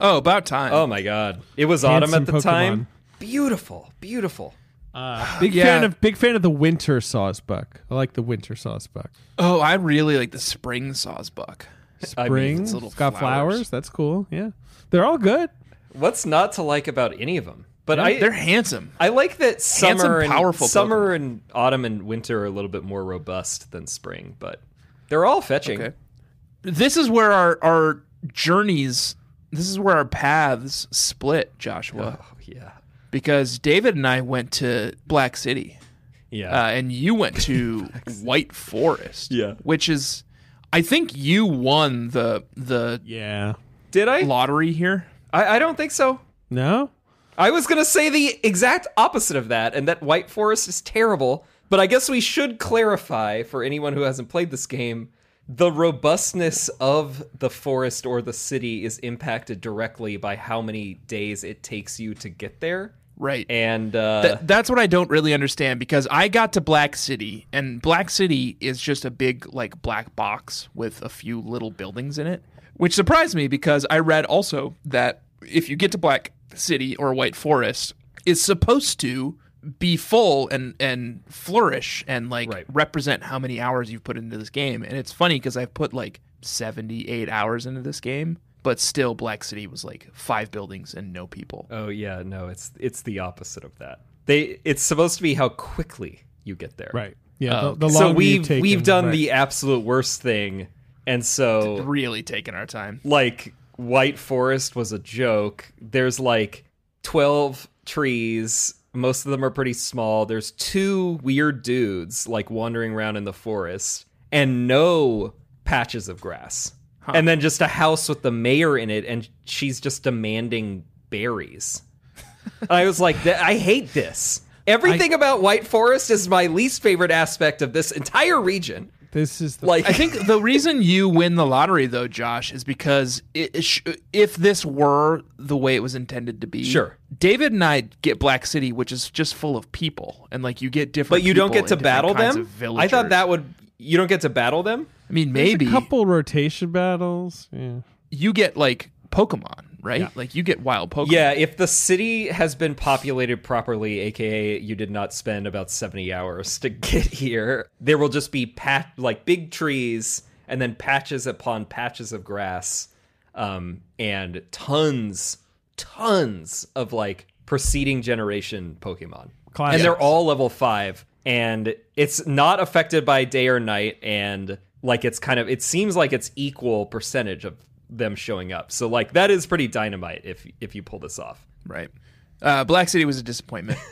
Oh, about time. Oh my god. It was autumn Handsome at the Pokemon. time. Beautiful, beautiful. Uh, [SIGHS] big Yeah. fan of big fan of the winter Sawsbuck. I like the winter Sawsbuck. Oh, I really like the spring sawsbuck. I mean, Spring, it's little it's got flowers. flowers. That's cool. Yeah, they're all good. What's not to like about any of them? But They're, I they're handsome. I like that summer and powerful summer and autumn and winter are a little bit more robust than spring, but they're all fetching. Okay. This is where our our journeys. This is where our paths split, Joshua. Oh yeah. Because David and I went to Black City, Yeah. uh, and you went to [LAUGHS] White Forest. Yeah. which is, I think you won the the Yeah. Did I? lottery here. I? I don't think so. No. I was gonna say the exact opposite of that, and that White Forest is terrible. But I guess we should clarify for anyone who hasn't played this game: the robustness of the forest or the city is impacted directly by how many days it takes you to get there. Right. And uh, Th- that's what I don't really understand because I got to Black City and Black City is just a big like black box with a few little buildings in it, which surprised me because I read also that if you get to Black City or White Forest, it's supposed to be full and and flourish and like Right. represent how many hours you've put into this game. And it's funny because I've put like 78 hours into this game, but still Black City was like five buildings and no people. Oh yeah, no, it's it's the opposite of that. They it's supposed to be how quickly you get there. Right. Yeah. Oh, the, the So we've taken, we've done right. the absolute worst thing, and so Really taking our time. like White Forest was a joke. There's like twelve trees. Most of them are pretty small. There's two weird dudes like wandering around in the forest, and no patches of grass. And then just a house with the mayor in it, and she's just demanding berries. I was like, I hate this. Everything about White Forest is my least favorite aspect of this entire region. This is the, Like, I think the reason you win the lottery, though, Josh, is because it, it sh- if this were the way it was intended to be, Sure. David and I get Black City, which is just full of people, and like you get different. but you don't get to battle them. I thought that would. You don't get to battle them. I mean, There's maybe a couple rotation battles. Yeah. you get like Pokemon, right? Like you get wild Pokemon. Yeah, if the city has been populated properly, aka you did not spend about 70 hours to [LAUGHS] get here, there will just be pat like big trees and then patches upon patches of grass. um, and tons, tons of like preceding generation Pokemon, Classics. and they're all level five, and it's not affected by day or night, and like it's kind of it seems like it's equal percentage of them showing up. So like that is pretty dynamite if if you pull this off. Right. Uh, Black City was a disappointment. [LAUGHS]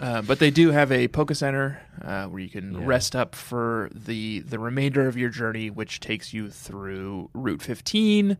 Uh, but they do have a Poke Center uh, where you can rest up for the the remainder of your journey, which takes you through Route 15.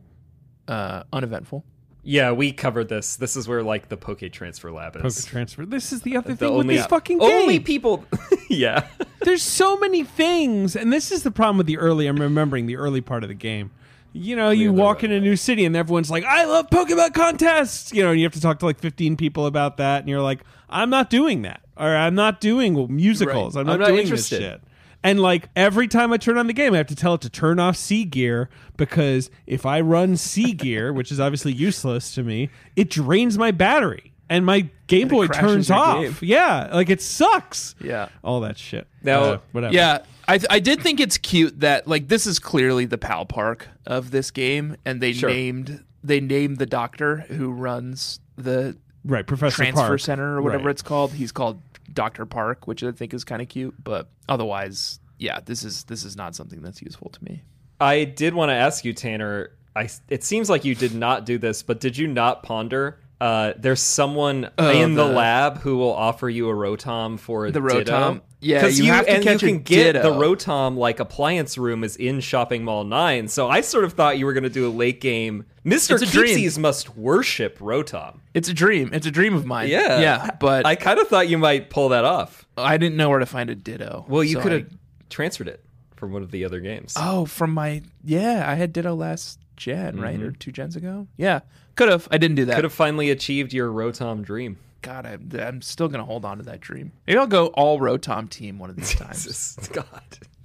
Uh, uneventful. Yeah, we covered this. This is where like the Poke Transfer Lab is. Poke transfer. This is the other the thing only with this fucking game. only people. [LAUGHS] yeah, There's so many things, and this is the problem with the early. I'm remembering the early part of the game. You know, you walk in a new city, and everyone's like, "I love Pokemon contests." You know, and you have to talk to like 15 people about that, and you're like, "I'm not doing that," or "I'm not doing musicals. Right. I'm not I'm not doing interested. this shit." And like every time I turn on the game, I have to tell it to turn off C gear because if I run C gear, which is obviously useless to me, it drains my battery and my Game Boy turns off. game. Yeah, like it sucks. Yeah. all that shit. Now- Uh, whatever. Yeah, I I did think it's cute that like this is clearly the Pal Park of this game, and they Sure. named they named the doctor who runs the right, Professor transfer Park. center or whatever Right. it's called. He's called Doctor Park, which I think is kind of cute, but otherwise, yeah, this is this is not something that's useful to me. I did want to ask you, Tanner. I it seems like you did not do this, but did you not ponder? Uh, there's someone Oh, in the, the- lab who will offer you a Rotom for The Ditto. Rotom? Yeah, 'Cause you have to and catch you can get Ditto. the Rotom like appliance room is in Shopping Mall Nine. So I sort of thought you were going to do a late game. Mister. Keepsies must worship Rotom. It's a dream. It's a dream of mine. Yeah, yeah, but I I, kind of thought you might pull that off. I didn't know where to find a Ditto. Well, you so could I- have transferred it from one of the other games. Oh, from my yeah, I had Ditto last gen, right, Mm-hmm. or two gens ago. Yeah, could have. I didn't do that. Could have finally achieved your Rotom dream. God, I'm, I'm still gonna hold on to that dream. Maybe I'll go all Rotom team one of these [LAUGHS] times. Jesus, God.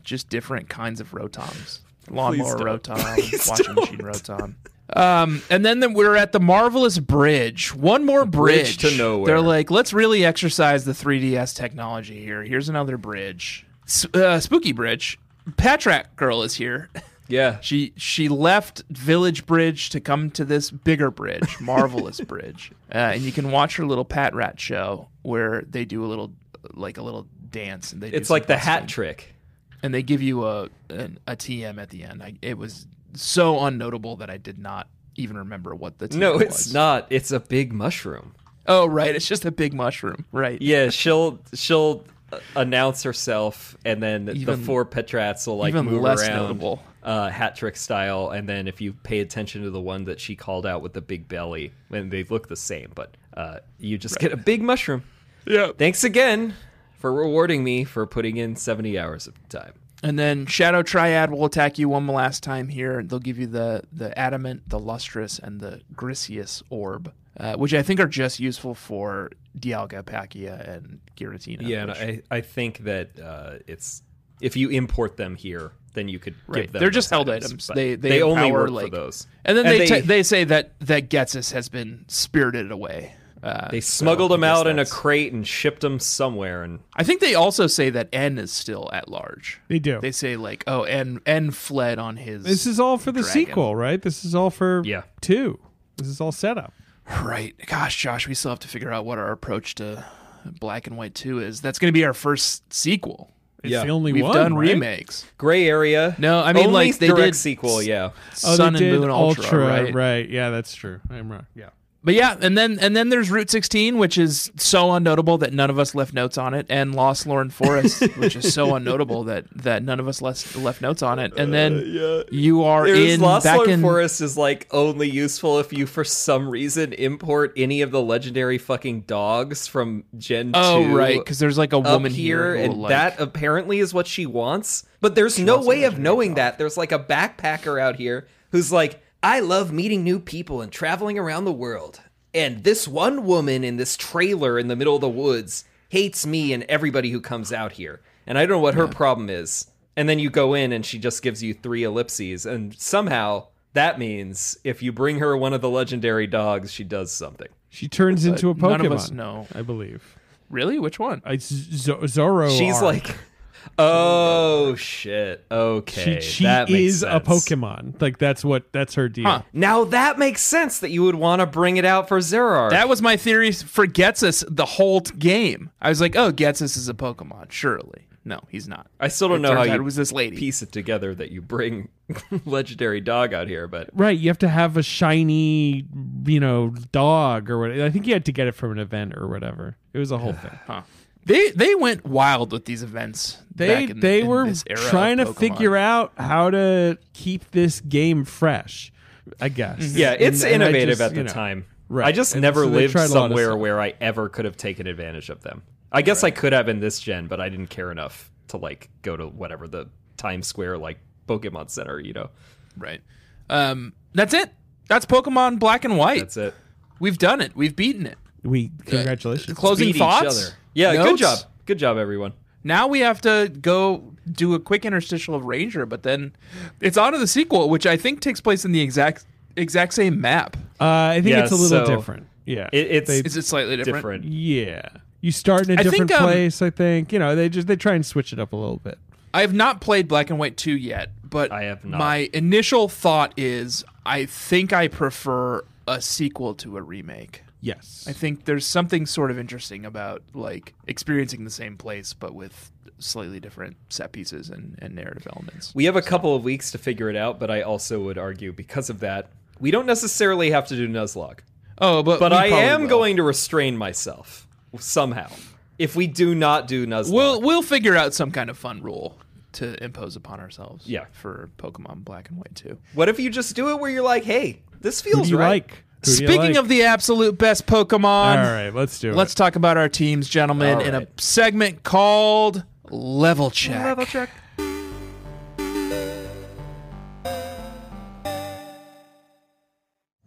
Just different kinds of Rotoms. Lawnmower. Rotom, [LAUGHS] Please washing don't. machine Rotom. Um, and then the, we're at the marvelous bridge. One more bridge bridge, to nowhere. They're like, let's really exercise the 3DS technology here. Here's another bridge. S- uh, spooky bridge. Patrat girl is here. [LAUGHS] Yeah. She she left Village Bridge to come to this bigger bridge, [LAUGHS] Marvelous Bridge, uh, and you can watch her little Patrat show where they do a little like a little dance, and they do It's like the hat trick. and they give you a an, a TM at the end. I, it was so unnotable that I did not even remember what the TM No, was. it's not. It's a big mushroom. Oh, right, it's just a big mushroom, right? Yeah, she'll she'll announce herself, and then the Even- four Patrats will like move around, notable. Uh, hat trick style. And then if you pay attention to the one that she called out with the big belly, and they look the same, but uh, you just get a big mushroom. Yeah. Thanks again for rewarding me for putting in seventy hours of time. And then Shadow Triad will attack you one last time here. They'll give you the the adamant, the lustrous, and the Griseous orb, uh, which I think are just useful for Dialga, Palkia, and Giratina. Yeah, and I, I think that uh, it's if you import them here, then you could Right. give them. They're just those held items, items. but They- they only empower, work like- for those. and then And they they- they, they say that that Ghetsis has been spirited away. Uh, They smuggled I them guess out in a crate and shipped them somewhere, and I think they also say that N is still at large. They do. They say like, oh, N N fled on his. This is all for the Dragon. sequel, right? This is all for Yeah. two. This is all set up. right. Gosh, Josh, we still have to figure out what our approach to Black and White Two is. That's going to be our first sequel. It's Yeah. the only one. We've done right? remakes. gray area. No, I mean, Only like, they direct did sequel. Yeah, Oh, Sun and Moon Ultra, right? Yeah, that's true. I'm right. Yeah. But yeah, and then and then there's Route 16, which is so unnotable that none of us left notes on it, and Lostlorn Forest, [LAUGHS] which is so unnotable that that none of us left left notes on it. And then uh, you are There's in Lost back Lord in Forest is like only useful if you, for some reason, import any of the legendary fucking dogs from Gen oh 2 right because there's like a woman here, here, and like, that apparently is what she wants. But there's no way of knowing dog. that. There's like a backpacker out here who's like, I love meeting new people and traveling around the world. And this one woman in this trailer in the middle of the woods hates me and everybody who comes out here. And I don't know what her problem is. And then you go in and she just gives you three ellipses. And somehow that means if you bring her one of the legendary dogs, she does something. She turns into a Pokemon. none of us know. I believe. really which one? I, Z- Z- Zoro. She's arc. like, Oh shit. Okay. She, she that makes is a. Pokemon. Like that's what that's her deal. Huh. Now that makes sense that you would want to bring it out for Zoroark. That was my theory for Ghetsis the whole t- game. I was like, oh, Ghetsis is a Pokemon, surely. No, he's not. I still don't It know how you it was this lady. piece it together that you bring [LAUGHS] legendary dog out here, but Right, you have to have a shiny, you know, dog or what. I think you had to get it from an event or whatever. It was a whole [SIGHS] thing. Huh. They they went wild with these events. They back in- they in were this era trying to figure out how to keep this game fresh. I guess. yeah, it's And- and innovative just, at the you know, time. Right. I just And never so lived tried a lot of somewhere where I ever could have taken advantage of them. I guess I could have in this gen, but I didn't care enough to like go to whatever the Times Square like Pokemon Center, you know. Right. Um, that's it. That's Pokemon Black and White. That's it. We've done it. We've beaten it. We congratulations. Closing Beat each thoughts. other. Yeah, good job. Good job, everyone. Now we have to go do a quick interstitial of Ranger, but then it's on to the sequel, which I think takes place in the exact exact same map. Uh, I think Yeah, it's a little so- different. Yeah, It, it's They- Is it slightly different? different. yeah. You start in a I different think, um, place. I think you know they just they try and switch it up a little bit. I have not played Black and White 2 yet, but I have not. my initial thought is I think I prefer a sequel to a remake. Yes, I think there's something sort of interesting about like experiencing the same place but with slightly different set pieces and, and narrative elements. We have a couple of weeks to figure it out, but I also would argue because of that, we don't necessarily have to do Nuzlocke. Oh, but But I am will. going to restrain myself somehow. If we do not do Nuzlocke, We'll we'll figure out some kind of fun rule to impose upon ourselves. Yeah. for Pokemon Black and White too. what if you just do it where you're like, hey, this who feels do you right? like? Who Speaking like? of the absolute best Pokemon, all right, let's do it. let's talk about our teams, gentlemen, All in a segment called Level Check. Level check.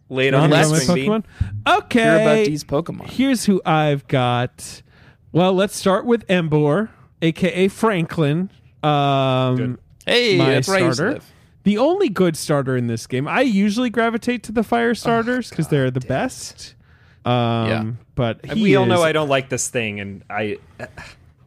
Late on, Let's- my Swing Bean. Pokemon. Okay, Hear about these Pokemon. Here's who I've got. Well, let's start with Emboar, aka Franklin. Um, Good. Hey, my that's right. starter. The only good starter in this game. I usually gravitate to the fire starters because they're the best. Um, Yeah. but he we all is- know I don't like this thing, and I, [SIGHS]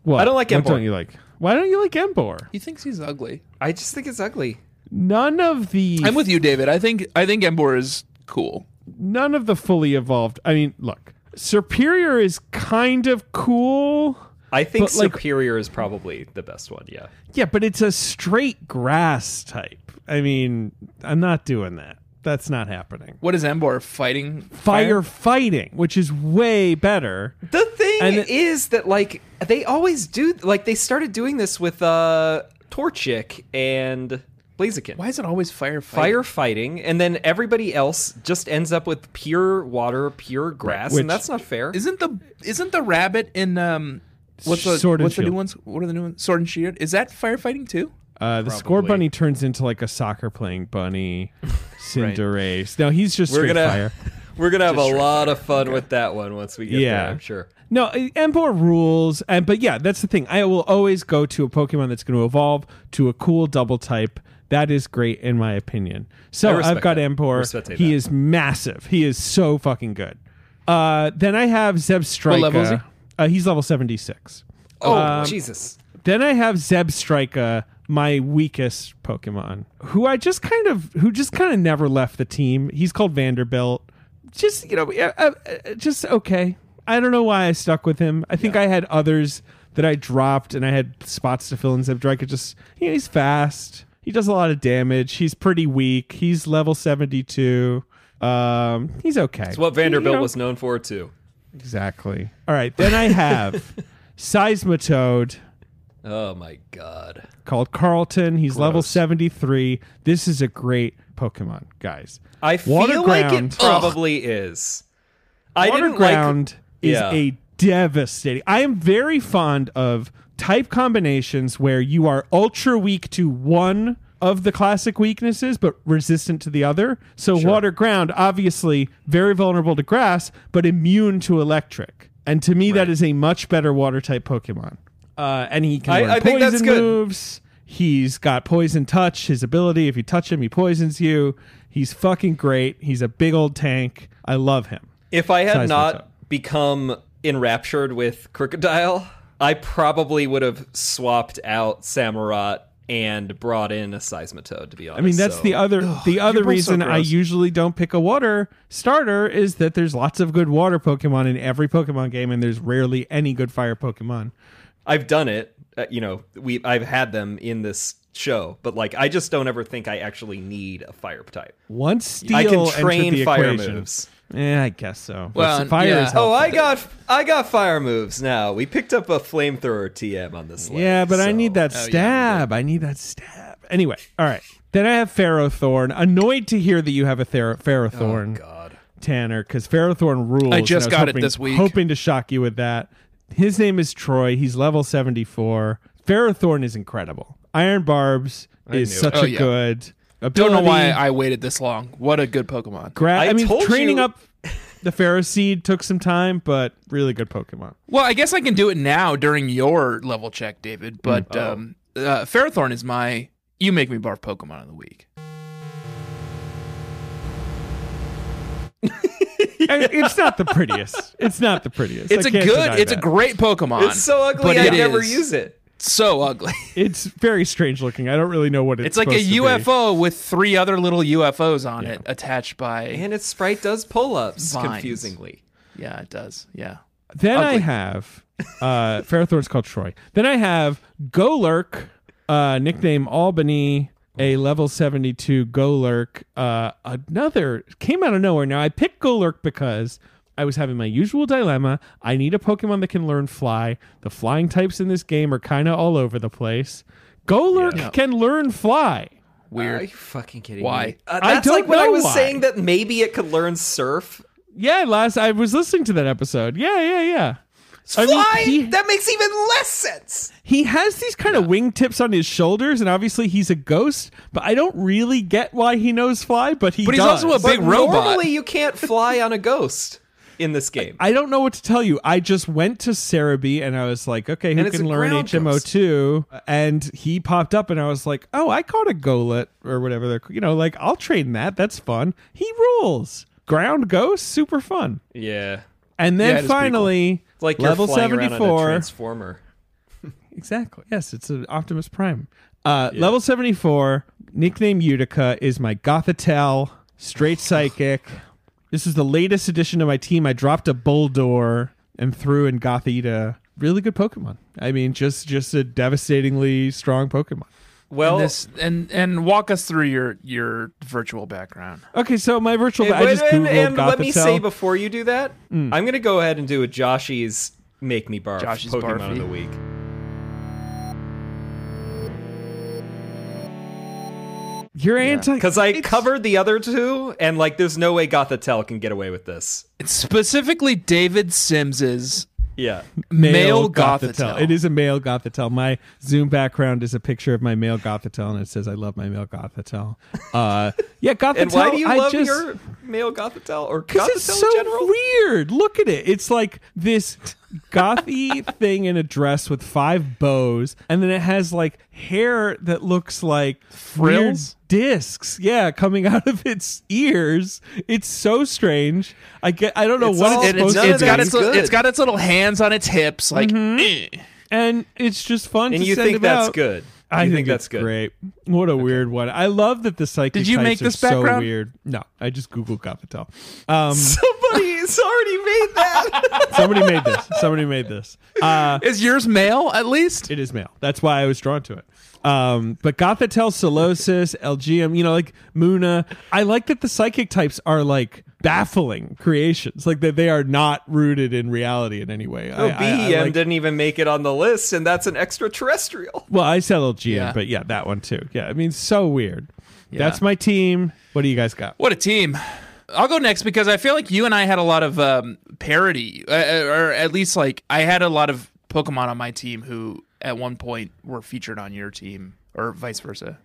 What? I don't like What don't you like? Why don't you like Emboar? He thinks he's ugly. I just think it's ugly. None of the I'm with you, David. I think I think Emboar is cool. none of the fully evolved. I mean, look, Serperior is kind of cool. I think But, like- Serperior is probably the best one. Yeah. Yeah, but it's a straight grass type. I mean, I'm not doing that. That's not happening. What is Emboar fighting? Fire fighting, which is way better. The thing And it- is that like they always do like they started doing this with uh Torchic and Blaziken. Why is it always fire fighting? Firefighting, and then everybody else just ends up with pure water, pure grass, which- and that's not fair. Isn't the isn't the rabbit in um what's the Sword and what's the new ones? What are the new ones? Sword and Shield. Is that firefighting too? Uh, the score Probably. bunny turns into like a soccer playing bunny. [LAUGHS] Cinderace. No, he's just We're straight gonna fire. [LAUGHS] we're gonna have a Just straight lot of fun with that one once we get Yeah. there. I'm sure. No, Emboar rules, and but yeah, that's the thing. I will always go to a Pokemon that's going to evolve to a cool double type. That is great in my opinion. I So respect I've got that. Emboar. Respect He that. is massive. He is so fucking good. Uh, then I have Zebstrika. level is he? Uh, he's level seventy six. Oh Um, Jesus! Then I have Zebstrika, my weakest Pokemon, who I just kind of, who just kind of never left the team. He's called Vanderbilt. Just you know, uh, uh, just okay. I don't know why I stuck with him. I think I had others that I dropped, and I had spots to fill in. Zebstrika just, you know, he's fast. He does a lot of damage. He's pretty weak. He's level seventy two. Um, he's okay. It's what Vanderbilt You know, was known for too. Exactly. All right, then I have [LAUGHS] Seismitoad Oh my God! called Carlton. He's level Gross. 73. This is a great Pokemon, guys. I feel Water like ground. it probably is. I Water didn't ground is Yeah. a devastating. I am very fond of type combinations where you are ultra weak to one of the classic weaknesses but resistant to the other. So water ground obviously very vulnerable to grass but immune to electric. And to me that is a much better water type Pokemon. Uh, and he can I- learn I think poison that's good. moves. He's got poison touch. His ability, if you touch him, he poisons you. He's fucking great. He's a big old tank. I love him. If I had Seismitoad. not become enraptured with Krookodile, I probably would have swapped out Samurott and brought in a Seismitoad. To be honest, I mean, that's so- the other the other both so reason I usually don't pick a water starter is that there's lots of good water Pokemon in every Pokemon game, and there's rarely any good fire Pokemon. I've done it. Uh, you know, we I've had them in this show, but like I just don't ever think I actually need a fire type. Once steel I can train the fire equation- moves. Yeah, I guess so. Well, But fire yeah. is Oh. I got I got fire moves now. We picked up a flamethrower TM on this. leg, Yeah, but I so- need that Oh, yeah, we stab. I need that stab. Anyway, all right. Then I have Ferrothorn. Annoyed to hear that you have a Thera- Ferrothorn, oh, God. Tanner, because Ferrothorn rules. I and just was got it hoping- this week. Hoping to shock you with that. His name is Troy. He's level 74. Ferrothorn is incredible. Iron Barbs is such it. a Oh, yeah. good Don't know why I waited this long. What a good Pokemon. Gra- I, I mean, told training you- up the Ferroseed took some time, but really good Pokemon. Well, I guess I can do it now during your level check, David. But Oh. um, uh, Ferrothorn is my you make me barf Pokemon of the week. [LAUGHS] And it's not the prettiest. It's not the prettiest. It's I a good. deny It's a great Pokemon. It's so ugly. I it never is use it. So ugly. [LAUGHS] It's very strange looking. I don't really know what it's. It's like a supposed to be. UFO with three other little UFOs on it attached by. And its sprite does pull-ups confusingly. yeah, it does. Yeah. Then I have uh Ferrothorn's called Troy. Then I have Golurk, uh nickname Albany, a level 72 Golurk. Uh another came out of nowhere. Now I picked Golurk because I was having my usual dilemma. I need a Pokemon that can learn fly. The flying types in this game are kind of all over the place. Golurk Yeah. can learn fly. Weird. Are you fucking kidding Why? me? Uh, I that's don't like when I was why. saying that maybe it could learn surf. Yeah, last I was listening to that episode. Yeah, yeah, yeah. I mean, Fly? he- that makes even less sense. he has these kind of wingtips on his shoulders, and obviously he's a ghost. But I don't really get why he knows fly. But he But he's does. also a big but robot. normally you can't fly on a ghost in this game. I don't know what to tell you. I just went to Serebii and I was like, okay, who can learn HM02? And he popped up and I was like, oh, I caught a Golett or whatever they're, you know, like I'll train that. That's fun. He rules. Ground ghost, super fun. yeah. And then is pretty cool. finally, It's like level you're flying around on a 74. transformer. [LAUGHS] Exactly. Yes, it's an Optimus Prime. Uh, Level 74, nickname Utica, is my Gothitelle, straight psychic. [LAUGHS] This is the latest addition to my team. I dropped a Boldore and threw in Gothita. Really good Pokemon. I mean, just just a devastatingly strong Pokemon. Well, and this and and walk us through your your virtual background. Okay, so my virtual, and, I just and- googled and let me say before you do that, hmm. I'm going to go ahead and do a Joshy's make me barf Joshy's Pokemon Barfy. of the week. You're anti Because I it's- covered the other two, and like, there's no way Gothitelle can get away with this. It's specifically David Sims's Yeah. male Gothitelle. It is a male Gothitelle. My Zoom background is a picture of my male Gothitelle, and it says, "I love my male Gothitelle." Uh, yeah, Gothitelle. And why do you I love just, your male Gothitelle or Because Gothitelle it's so in general? weird. Look at it. It's like this gothy thing in a dress with five bows, and then it has like hair that looks like Frills? discs. Yeah, coming out of its ears. It's so strange. I get. I don't know It's what all- it's it's, supposed it's to got its little, it's got its little hands on its hips, like eh. and it's just fun. And to you think that's out. good. I you think, that's good. great. What a weird one. I love that the psychic Did you types make this so weird. No, I just googled Gothitelle. [LAUGHS] Um, Somebody's already made that. [LAUGHS] somebody made this. Somebody made this. Uh, Is yours male at least? It is male. That's why I was drawn to it. Um, but Gothitelle, Solosis, LGM, you know, like Munna. I like that the psychic types are like baffling creations. Like that they are not rooted in reality in any way. Oh, I- I- I BEM like- didn't even make it on the list, and that's an extraterrestrial. well, I said LGM, Yeah. but yeah, that one too. Yeah, I mean, so weird. Yeah. That's my team. What do you guys got? What a team. I'll go next because I feel like you and I had a lot of um, parody, uh, or at least like I had a lot of Pokemon on my team who at one point were featured on your team, or vice versa.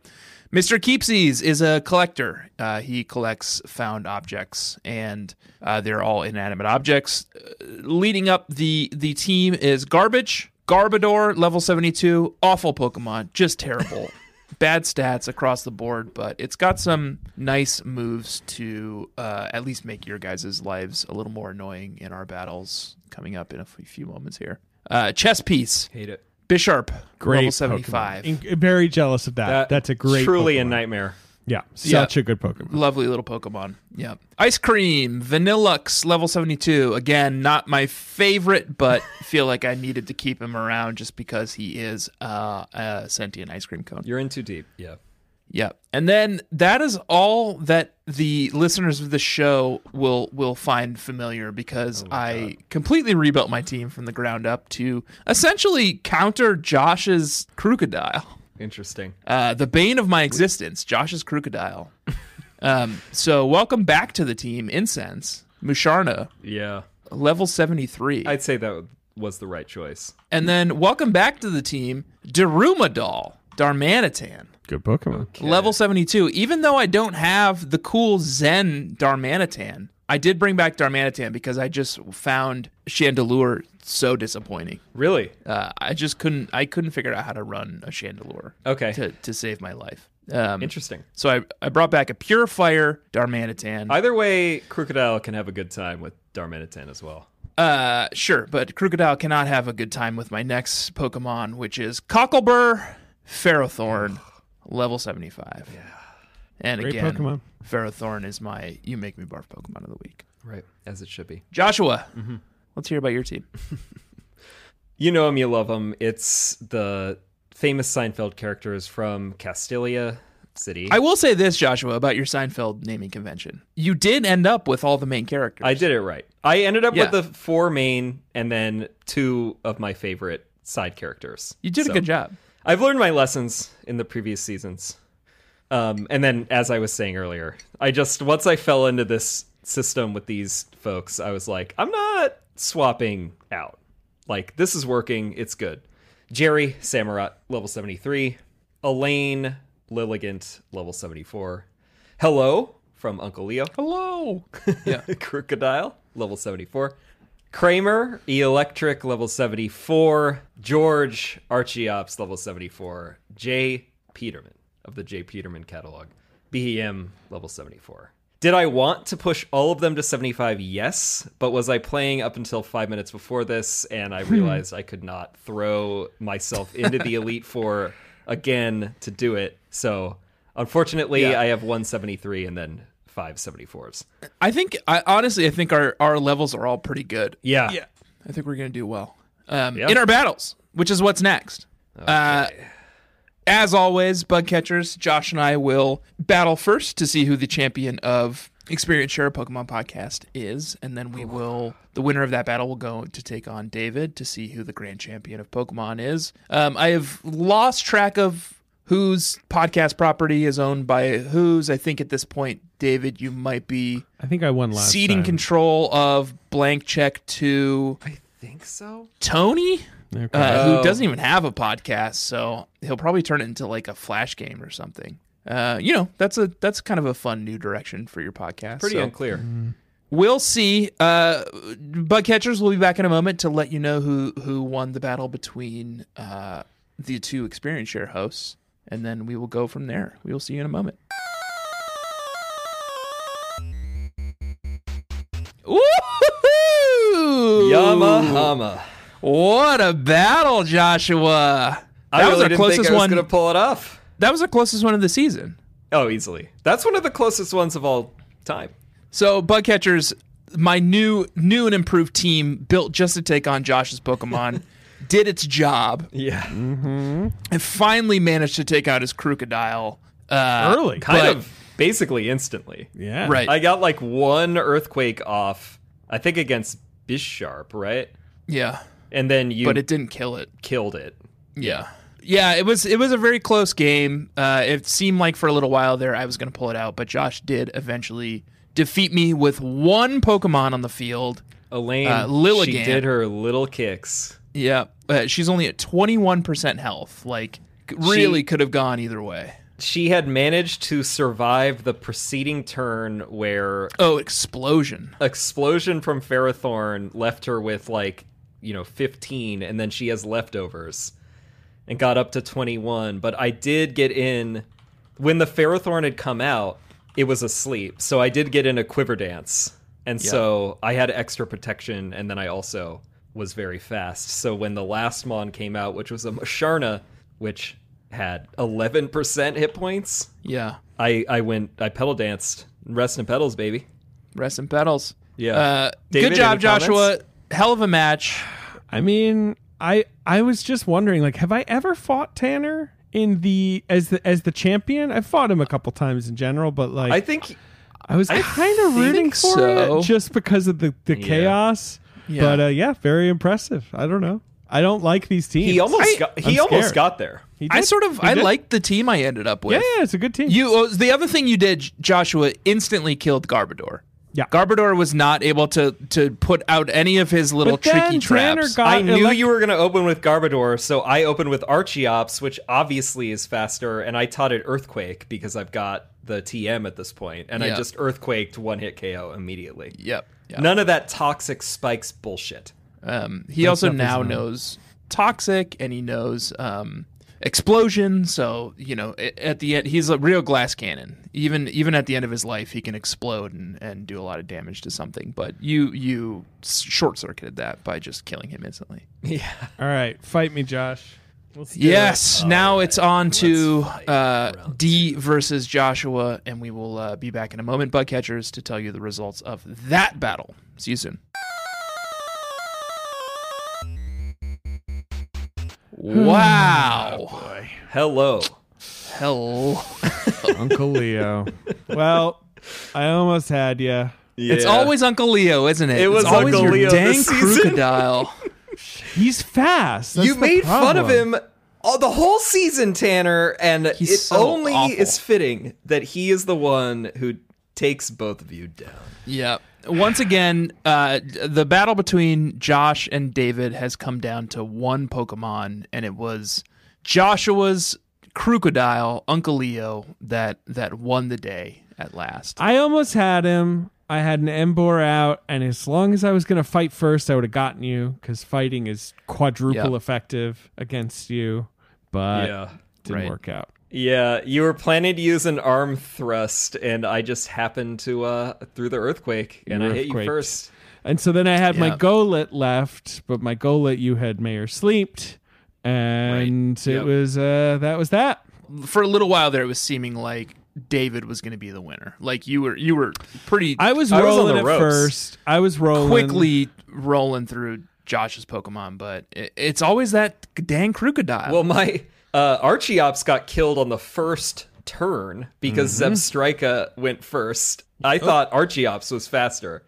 Mr. Keepsies is a collector. Uh, he collects found objects, and uh, they're all inanimate objects. Uh, leading up the the team is Garbage, Garbodor, level seventy two, awful Pokemon, just terrible. [LAUGHS] Bad stats across the board, but it's got some nice moves to uh, at least make your guys' lives a little more annoying in our battles coming up in a few moments here. Uh, chess piece. Hate it. Bisharp. Great Level 75. In- very jealous of that. That- That's a great. truly a nightmare. Yeah, such a good Pokemon. Lovely little Pokemon. Yeah. Ice Cream, Vanilluxe, level 72. Again, not my favorite, but [LAUGHS] feel like I needed to keep him around just because he is uh, a sentient ice cream cone. You're in too deep. Yeah. Yeah. And then that is all that the listeners of the show will will find familiar because I completely rebuilt my team from the ground up to essentially counter Josh's crocodile. Interesting. Uh, the bane of my existence, Josh's crocodile. [LAUGHS] um, so welcome back to the team, Incense, Musharna, Yeah. level 73. I'd say that was the right choice. and then welcome back to the team, Darumadal, Darmanitan. Good Pokemon. Level 72. Even though I don't have the cool Zen Darmanitan, I did bring back Darmanitan because I just found Chandelure so disappointing. Really? Uh, I just couldn't I couldn't figure out how to run a Chandelure Okay. to, to save my life. Um, Interesting. so I, I brought back a Purifier Darmanitan. Either way, Crocodile can have a good time with Darmanitan as well. Uh, sure, but Crocodile cannot have a good time with my next Pokemon, which is Cocklebur Ferrothorn, level 75. Yeah. And Great again, Pokemon. Ferrothorn is my You Make Me Barf Pokemon of the week. Right. As it should be. Joshua, Mm-hmm. let's hear about your team. [LAUGHS] You know him, you love him. It's the famous Seinfeld characters from Castelia City. I will say this, Joshua, about your Seinfeld naming convention. You did end up with all the main characters. I did it right. I ended up Yeah. with the four main and then two of my favorite side characters. You did So, a good job. I've learned my lessons in the previous seasons. Um, and then, as I was saying earlier, I just, once I fell into this system with these folks, I was like, I'm not swapping out. Like, this is working. It's good. Jerry, Samurott, level 73. Elaine, Lilligant, level 74. Hello from Uncle Leo. Hello. [LAUGHS] Yeah. Crocodile, level 74. Kramer, Eelektross, level 74. George, Archeops, level 74. J. Peterman of the J. Peterman catalog. BEM, level 74. Did I want to push all of them to 75? Yes. But was I playing up until five minutes before this and I hmm. realized I could not throw myself into the Elite Four [LAUGHS] again to do it? So unfortunately, Yeah. I have 173 and then five 74s. I think, I honestly, I think our, our levels are all pretty good. Yeah. Yeah. I think we're going to do well. Um, Yeah. In our battles, which is what's next. Uh, as always, bug catchers, Josh and I will battle first to see who the champion of Experience Share a Pokemon podcast is, and then we will. The winner of that battle will go to take on David to see who the grand champion of Pokemon is. Um, I have lost track of whose podcast property is owned by whose. I think at this point, David, you might be I think I won last ceding time. control of Blank Check to I think so. Tony Okay. uh, Oh. who doesn't even have a podcast, so he'll probably turn it into like a flash game or something. Uh, you know, that's a that's kind of a fun new direction for your podcast. Pretty so unclear. we'll see. Uh, bug catchers will be back in a moment to let you know who who won the battle between uh, the two experience share hosts, and then we will go from there. We will see you in a moment. Woo! Yamahama. What a battle, Joshua! That I was really our didn't closest think I was one. going to pull it off. That was the closest one of the season. Oh, easily. That's one of the closest ones of all time. So, bug catchers, my new new and improved team built just to take on Josh's Pokemon, [LAUGHS] did its job Yeah. and finally managed to take out his crocodile. Uh, Early. Kind But- of basically instantly. Yeah. right? I got like one earthquake off, I think against Bisharp, right? yeah, And then you but it didn't kill it. killed it. Yeah. Yeah, it was it was a very close game. Uh, it seemed like for a little while there I was going to pull it out, but Josh did eventually defeat me with one Pokemon on the field. Elaine, Uh, she did her little kicks. Yeah, uh, she's only at 21% health. Like really could have gone either way. She had managed to survive the preceding turn where Oh, explosion. explosion from Ferrothorn left her with like, you know, 15 and then she has leftovers and got up to 21, but I did get in when the Ferrothorn had come out, it was asleep. So I did get in a quiver dance. And so I had extra protection and then I also was very fast. So when the last Mon came out, which was a Musharna, which had 11% hit points, Yeah. I, I went, I pedal danced. Rest in pedals, baby. Rest in pedals. Yeah. Uh, David, good job, Joshua. comments? Hell of a match. I mean, I I was just wondering, like, have I ever fought Tanner in the as the as the champion? I've fought him a couple times in general, but like, I think I was kind of rooting for so. it just because of the the Yeah. chaos. Yeah. But uh, yeah, very impressive. I don't know. I don't like these teams. he almost I- got, he I'm almost scared. got there. He I sort of He I did. liked the team I ended up with. Yeah, yeah, it's a good team. You oh, the other thing you did, Joshua, instantly killed Garbodor. Yeah. Garbodor was not able to to put out any of his little But tricky traps. I knew elect- you were going to open with Garbodor, so I opened with Archeops, which obviously is faster, and I taught it Earthquake because I've got the TM at this point, and I just Earthquaked one hit KO immediately. yep. yep. None of that toxic spikes bullshit. Um, he also now knows toxic and he knows um, explosion. So you know, at the end, he's a real glass cannon. Even even at the end of his life, he can explode and, and do a lot of damage to something. But you you short circuited that by just killing him instantly. [LAUGHS] Yeah. All right, fight me, Josh. Let's do Yes. now it's on to uh, D versus Joshua, and we will uh, be back in a moment, Bug Catchers, to tell you the results of that battle. See you soon. Wow. Oh, Hello. Hell. it. [LAUGHS] Uncle Leo. well, I almost had you. It's always Uncle Leo, isn't it? It was it's always Uncle your Leo dang this season. crocodile. [LAUGHS] He's fast. That's you the made fun of problem. him all the whole season, Tanner, and He's it so only awful. is fitting that he is the one who takes both of you down. Yeah. Once again, uh, the battle between Josh and David has come down to one Pokemon, and it was Joshua's crocodile, Uncle Leo, that that won the day at last. I almost had him. I had an Emboar out, and as long as I was going to fight first, I would have gotten you because fighting is quadruple Yeah. effective against you. But yeah. didn't Right. work out. Yeah, you were planning to use an arm thrust, and I just happened to uh through the earthquake, and I hit you Earthquaked. first. And so then I had my Yeah. Golett left, but my Golett you had Mayor sleeped, and it Yep. was uh that was that. For a little while there, it was seeming like David was going to be the winner. Like you were, you were pretty I was I was on rolling the at ropes. first. I was rolling quickly rolling through Josh's Pokemon, but it, it's always that dang crocodile. Well, my uh, Archeops got killed on the first turn because Mm-hmm. Zebstrika went first. I Oh. thought Archeops was faster.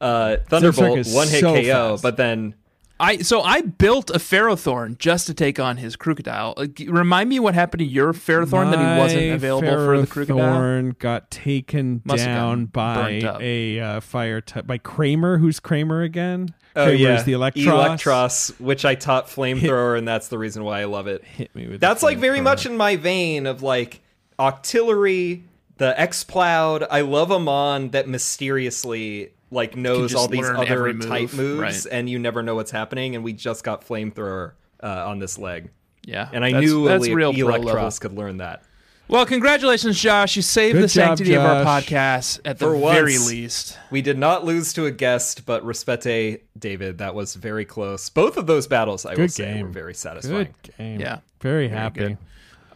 Uh, Thunderbolt one hit so KO, fast. but then I so I built a Ferrothorn just to take on his crocodile. Remind me what happened to your Ferrothorn that he wasn't My available for the crocodile. Ferrothorn got taken Must down by a uh, fire type by Kramer. Who's Kramer again? oh Kramer's yeah, the Eelektross. Eelektross, which I taught flamethrower, and that's the reason why I love it. Hit me with. That's like very much in my vein of like Octillery, the X Plowed. I love a mon that mysteriously like knows all these other move, type moves, right. and you never know what's happening. And we just got flamethrower uh, on this leg, Yeah, and I that's- knew that's Ele- real pro. Eelektross could learn that. Well, congratulations, Josh! You saved Good the job, sanctity of our podcast at the For once. very least. We did not lose to a guest, but respete David. That was very close. Both of those battles, I will Good say, game. were very satisfying. Good game. Yeah. Very happy. good.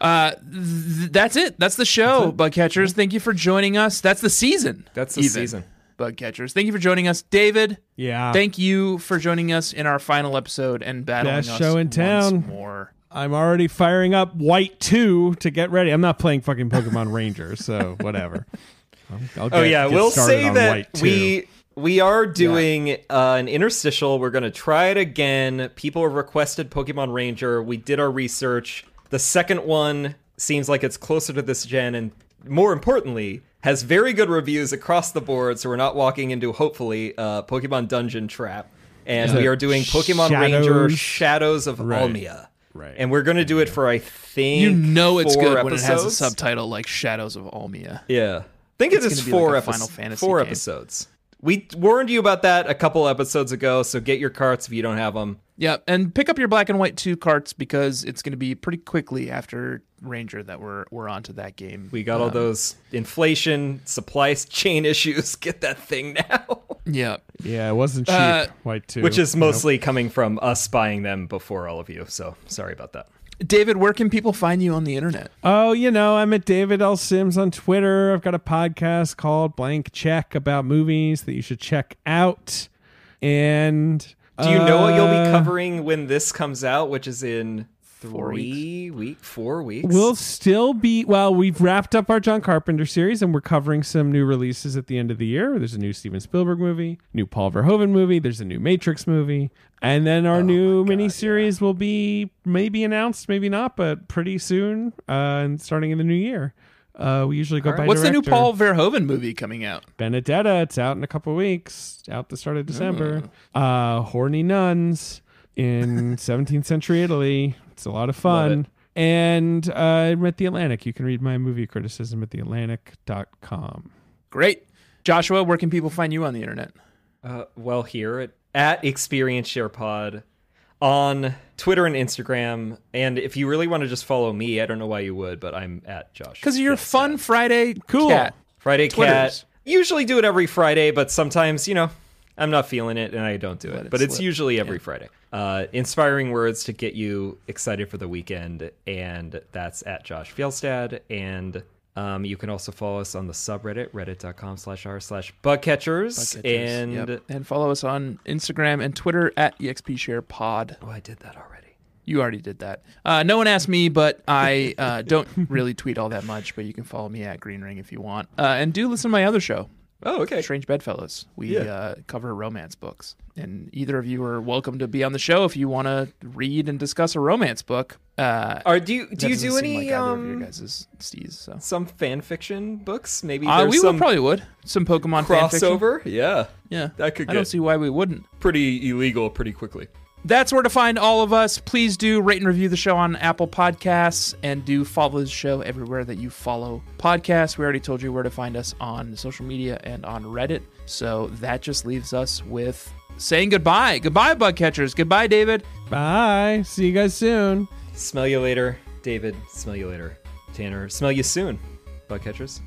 Uh, th- that's it. That's the show, bug catchers. Thank you for joining us. That's the season. That's the even, season. Bug catchers. Thank you for joining us, David. Yeah. Thank you for joining us in our final episode and battling Best us show in once town. more. I'm already firing up White 2 to get ready. I'm not playing fucking Pokemon [LAUGHS] Ranger, so whatever. I'll, I'll Oh yeah, get we'll say that we we are doing uh, an interstitial. We're gonna try it again. People have requested Pokemon Ranger. We did our research. The second one seems like it's closer to this gen, and more importantly, has very good reviews across the board. So we're not walking into hopefully uh, Pokemon Dungeon Trap, and Is we are doing Pokemon Ranger Shadows? Shadows of Right. Almia. Right. And we're gonna do it for I think You know it's four good when it has a subtitle like Shadows of Almia. Yeah. I think it It's is gonna four, like a epi- Final Fantasy four game. episodes. We warned you about that a couple episodes ago, so get your carts if you don't have them. Yeah, and pick up your black and white two carts because it's going to be pretty quickly after Ranger that we're we're onto that game. We got all Um, those inflation, supply [LAUGHS] chain issues. [LAUGHS] Get that thing now. Yeah. Yeah, it wasn't cheap. Uh, White two, Which is Nope. mostly coming from us buying them before all of you. So sorry about that. David, where can people find you on the internet? Oh, you know, I'm at David L. Sims on Twitter. I've got a podcast called Blank Check about movies that you should check out. And Do you know what you'll be uh, covering when this comes out, which is in three week, four weeks? We'll still be well. We've wrapped up our John Carpenter series, and we're covering some new releases at the end of the year. There's a new Steven Spielberg movie, new Paul Verhoeven movie. There's a new Matrix movie, and then our new miniseries will be maybe announced, maybe not, but pretty soon, uh, and starting in the new year. Uh, we usually go by What's the new. Paul Verhoeven movie coming out? Benedetta. It's out in a couple weeks. Out the start of December. Mm. Uh, Horny nuns in [LAUGHS] 17th century Italy. It's a lot of fun. And uh, I'm at the Atlantic. You can read my movie criticism at theatlantic.com. Great. Joshua, where can people find you on the internet? Uh, well, here at, at Experience Share Pod on Twitter and Instagram. And if you really want to just follow me, I don't know why you would, but I'm at Josh. Because you're a Fields. fun Friday Cool. cat. Friday Twitters. Cat. Usually do it every Friday, but sometimes, you know, I'm not feeling it and I don't do it. it but it's slip. usually every Friday. Uh, inspiring words to get you excited for the weekend, and that's at Josh Fjellstad. And um, you can also follow us on the subreddit, reddit.com slash r slash bugcatchers. And Yep. and follow us on Instagram and Twitter at expsharepod. oh, I did that already. You already did that. Uh, no one asked me, but I uh, don't [LAUGHS] really tweet all that much. But you can follow me at Green Ring if you want, uh, and do listen to my other show, Oh, okay. Strange Bedfellows. We Yeah. uh, cover romance books, and either of you are welcome to be on the show if you want to read and discuss a romance book. Uh, Are do you do you do any like either of your um guys' steez? So some fan fiction books? Maybe uh, we would probably would some Pokemon fan fiction. crossover. Yeah, Yeah, that could I don't see why we wouldn't. pretty illegal pretty quickly. That's where to find all of us. Please do rate and review the show on Apple Podcasts and do follow the show everywhere that you follow podcasts. We already told you where to find us on social media and on Reddit. So that just leaves us with saying goodbye. Goodbye, bug catchers. Goodbye, David. Bye. See you guys soon. Smell you later, David. Smell you later, Tanner. Smell you soon, bug catchers.